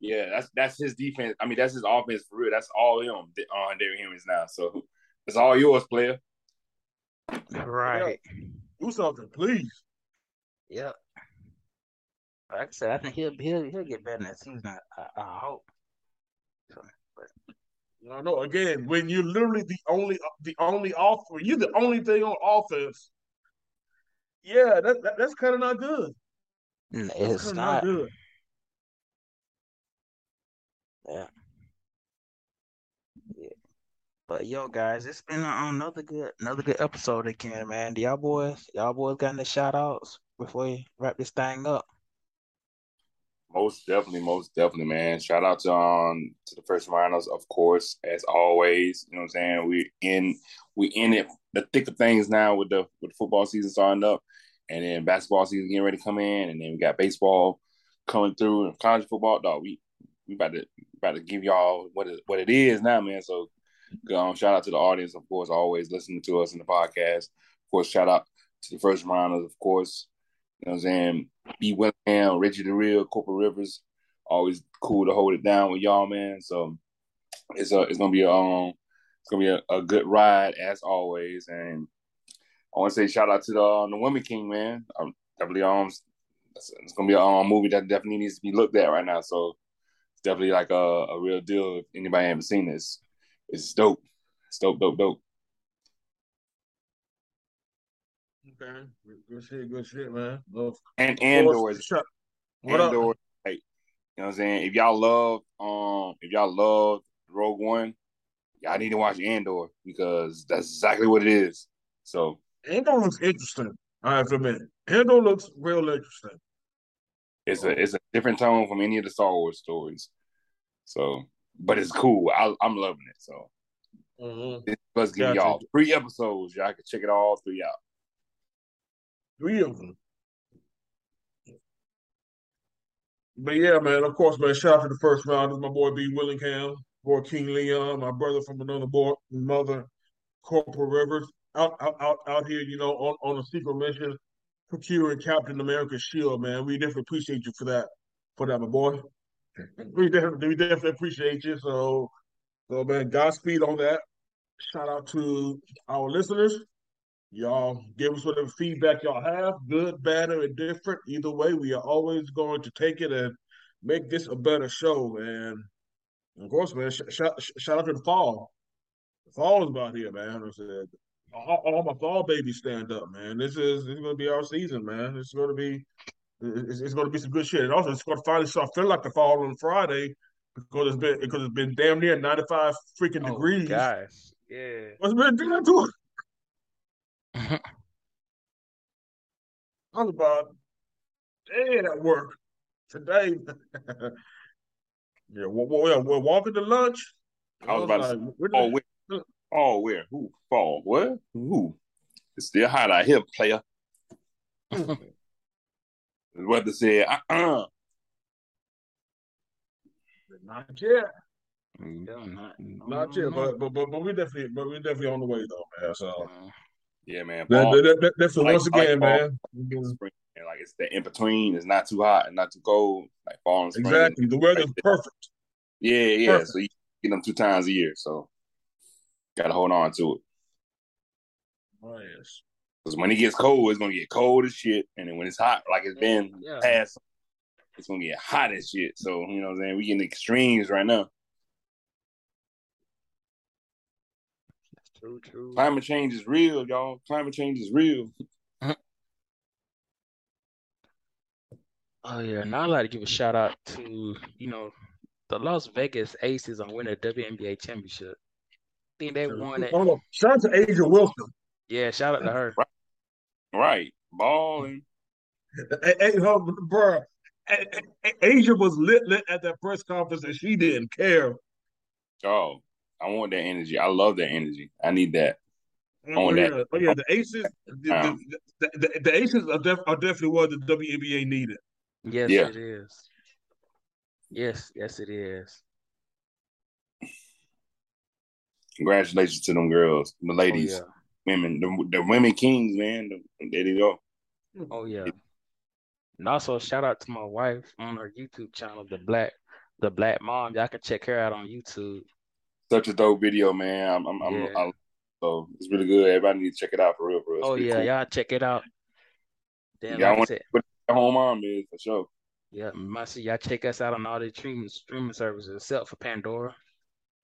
Yeah, that's that's his defense. I mean, that's his offense for real. That's all him on Derrick Henry's now. So it's all yours, player. Right. Do something, please. Yep. Like I said, I think he'll he'll he'll get better next season. I, I, I hope. So, You know, again, when you're literally the only the only off when you're the only thing on offense, yeah, that, that that's kind of not good. it's not. not good. Yeah. Yeah. But yo, guys, it's been another good another good episode again, man. Do y'all boys, y'all boys got any shout outs before we wrap this thing up? Most definitely, most definitely, man. Shout out to um to the first rounders, of course, as always. You know what I'm saying? We in we in it the thick of things now with the with the football season starting up, and then basketball season getting ready to come in, and then we got baseball coming through and college football. Dog, we we about to about to give y'all what it what it is now, man. So um, shout out to the audience, of course, always listening to us in the podcast. Of course, shout out to the first rounders, of course. You know what I'm saying? B. Willingham, Reggie the Real, Corporal Rivers. Always cool to hold it down with y'all, man. So it's a it's gonna be a um it's gonna be a, a good ride as always. And I want to say shout out to the um, the Women King, man. Um, definitely um it's, it's gonna be a um, movie that definitely needs to be looked at right now. So it's definitely like a, a real deal. If anybody haven't seen this, it's dope. It's dope, dope, dope. Okay, good, shit, good shit, man. Love. And Andor is What up? Andor, like, you know what I'm saying? If y'all love um if y'all love Rogue One, y'all need to watch Andor because that's exactly what it is. So Andor looks interesting. I have to admit, Andor looks real interesting. it's a it's a different tone from any of the Star Wars stories. So but it's cool. I I'm loving it. So Mm-hmm. this was giving Gotcha. y'all three episodes. Y'all can check it all three out. Three of them. But yeah, man, of course, man, shout out to the first round. Is my boy B. Willingham, boy King Leon, my brother from another boy, mother, Corporal Rivers, out, out, out, out here, you know, on, on a secret mission, procuring Captain America's shield, man. We definitely appreciate you for that, for that, my boy. We definitely, we definitely appreciate you. So, So man, Godspeed on that. Shout out to our listeners. Y'all give us whatever feedback y'all have, good, bad, or indifferent. Either way, we are always going to take it and make this a better show. And of course, man, sh- shout, shout out to the fall. The fall is about here, man. I said, all, all my fall babies stand up, man. This is this is going to be our season, man. It's going to be it's, it's going to be some good shit. And also, it's going to finally start feeling like the fall on Friday because it's been because it's been damn near ninety five freaking Oh, degrees. gosh. Yeah. What's been doing to it? I was about dead at work today. yeah, well, well, yeah, we're walking to lunch. I was about to say, oh, where Oh, where? Oh, where? Who? Fall? What? Who? It's still hot out here, player. Hmm. The weather said, uh-uh. not yet, No, not, not yet, but but but, but we definitely but we definitely on the way though, man. So Yeah, man. that, that, that, that's Like- once again, fall. man. spring, and like it's the in between. It's not too hot and not too cold. Like fall and spring. Exactly, the weather's perfect. Yeah, yeah. Perfect. So you get them two times a year. So gotta hold on to it. Oh yes. Because when it gets cold, it's gonna get cold as shit. And then when it's hot, like it's been Yeah. past, it's gonna get hot as shit. So you know what I'm saying? We getting extremes right now. True, true. Climate change is real, y'all. Climate change is real. Oh yeah, now I'd like to give a shout out to, you know, the Las Vegas Aces on winning the WNBA championship. I think they won it. Oh, shout out to A'ja oh, Wilson. Yeah, shout out to her. Right. Balling. Hey, hey, her, bruh, A- A- A'ja was lit, lit at that press conference and she didn't care. Oh, I want that energy. I love that energy. I need that. Oh, On yeah. that. oh yeah, the Aces, the, um, Wow. the, the, the Aces are, def, are definitely what the WNBA needed. Yes, Yeah. it is. Yes, yes, it is. Congratulations to them girls, the Oh ladies, yeah. women, the, the women kings, man. There they go. Oh yeah. And also shout out to my wife on her YouTube channel, the Black the Black Mom. Y'all can check her out on YouTube. Such a dope video, man. I'm, I'm, I'm, Yeah. I'm- so it's really good. Everybody need to check it out for real, for real. It's Oh yeah, cool. y'all check it out. Then Y'all like I want to put it home on, man, for sure. yeah, must see y'all check us out on all the streaming streaming services except for Pandora.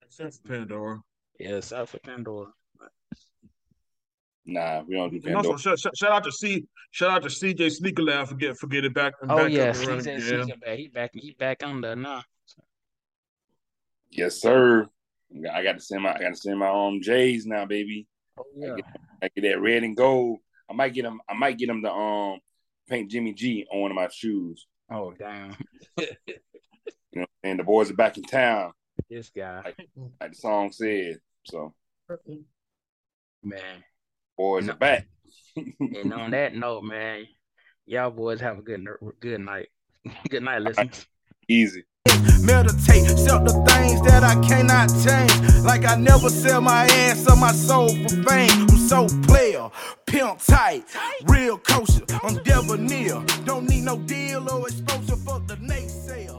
Except for Pandora. Yeah, except for Pandora. Nah, we don't do And also, Pandora. shout, shout, shout out to C, shout out to CJ Sneaker Lab for get for getting back. Oh back yeah, up and running season season back. He back he back on there now. Yes, sir. I got to send my, I got to send my um J's now, baby. Oh yeah. I get that red and gold. I might get them. I might get them to um paint Jimmy G on one of my shoes. Oh damn. You know, and the boys are back in town, this guy. like the song said. So Man. boys No. are back. And on that note, man, y'all boys have a good good night. good night, listeners. Easy. Meditate, sell the things that I cannot change. Like I never sell my ass or my soul for fame. I'm so player, pimp tight, real kosher. I'm debonair. Don't need no deal or exposure. for the naysayer.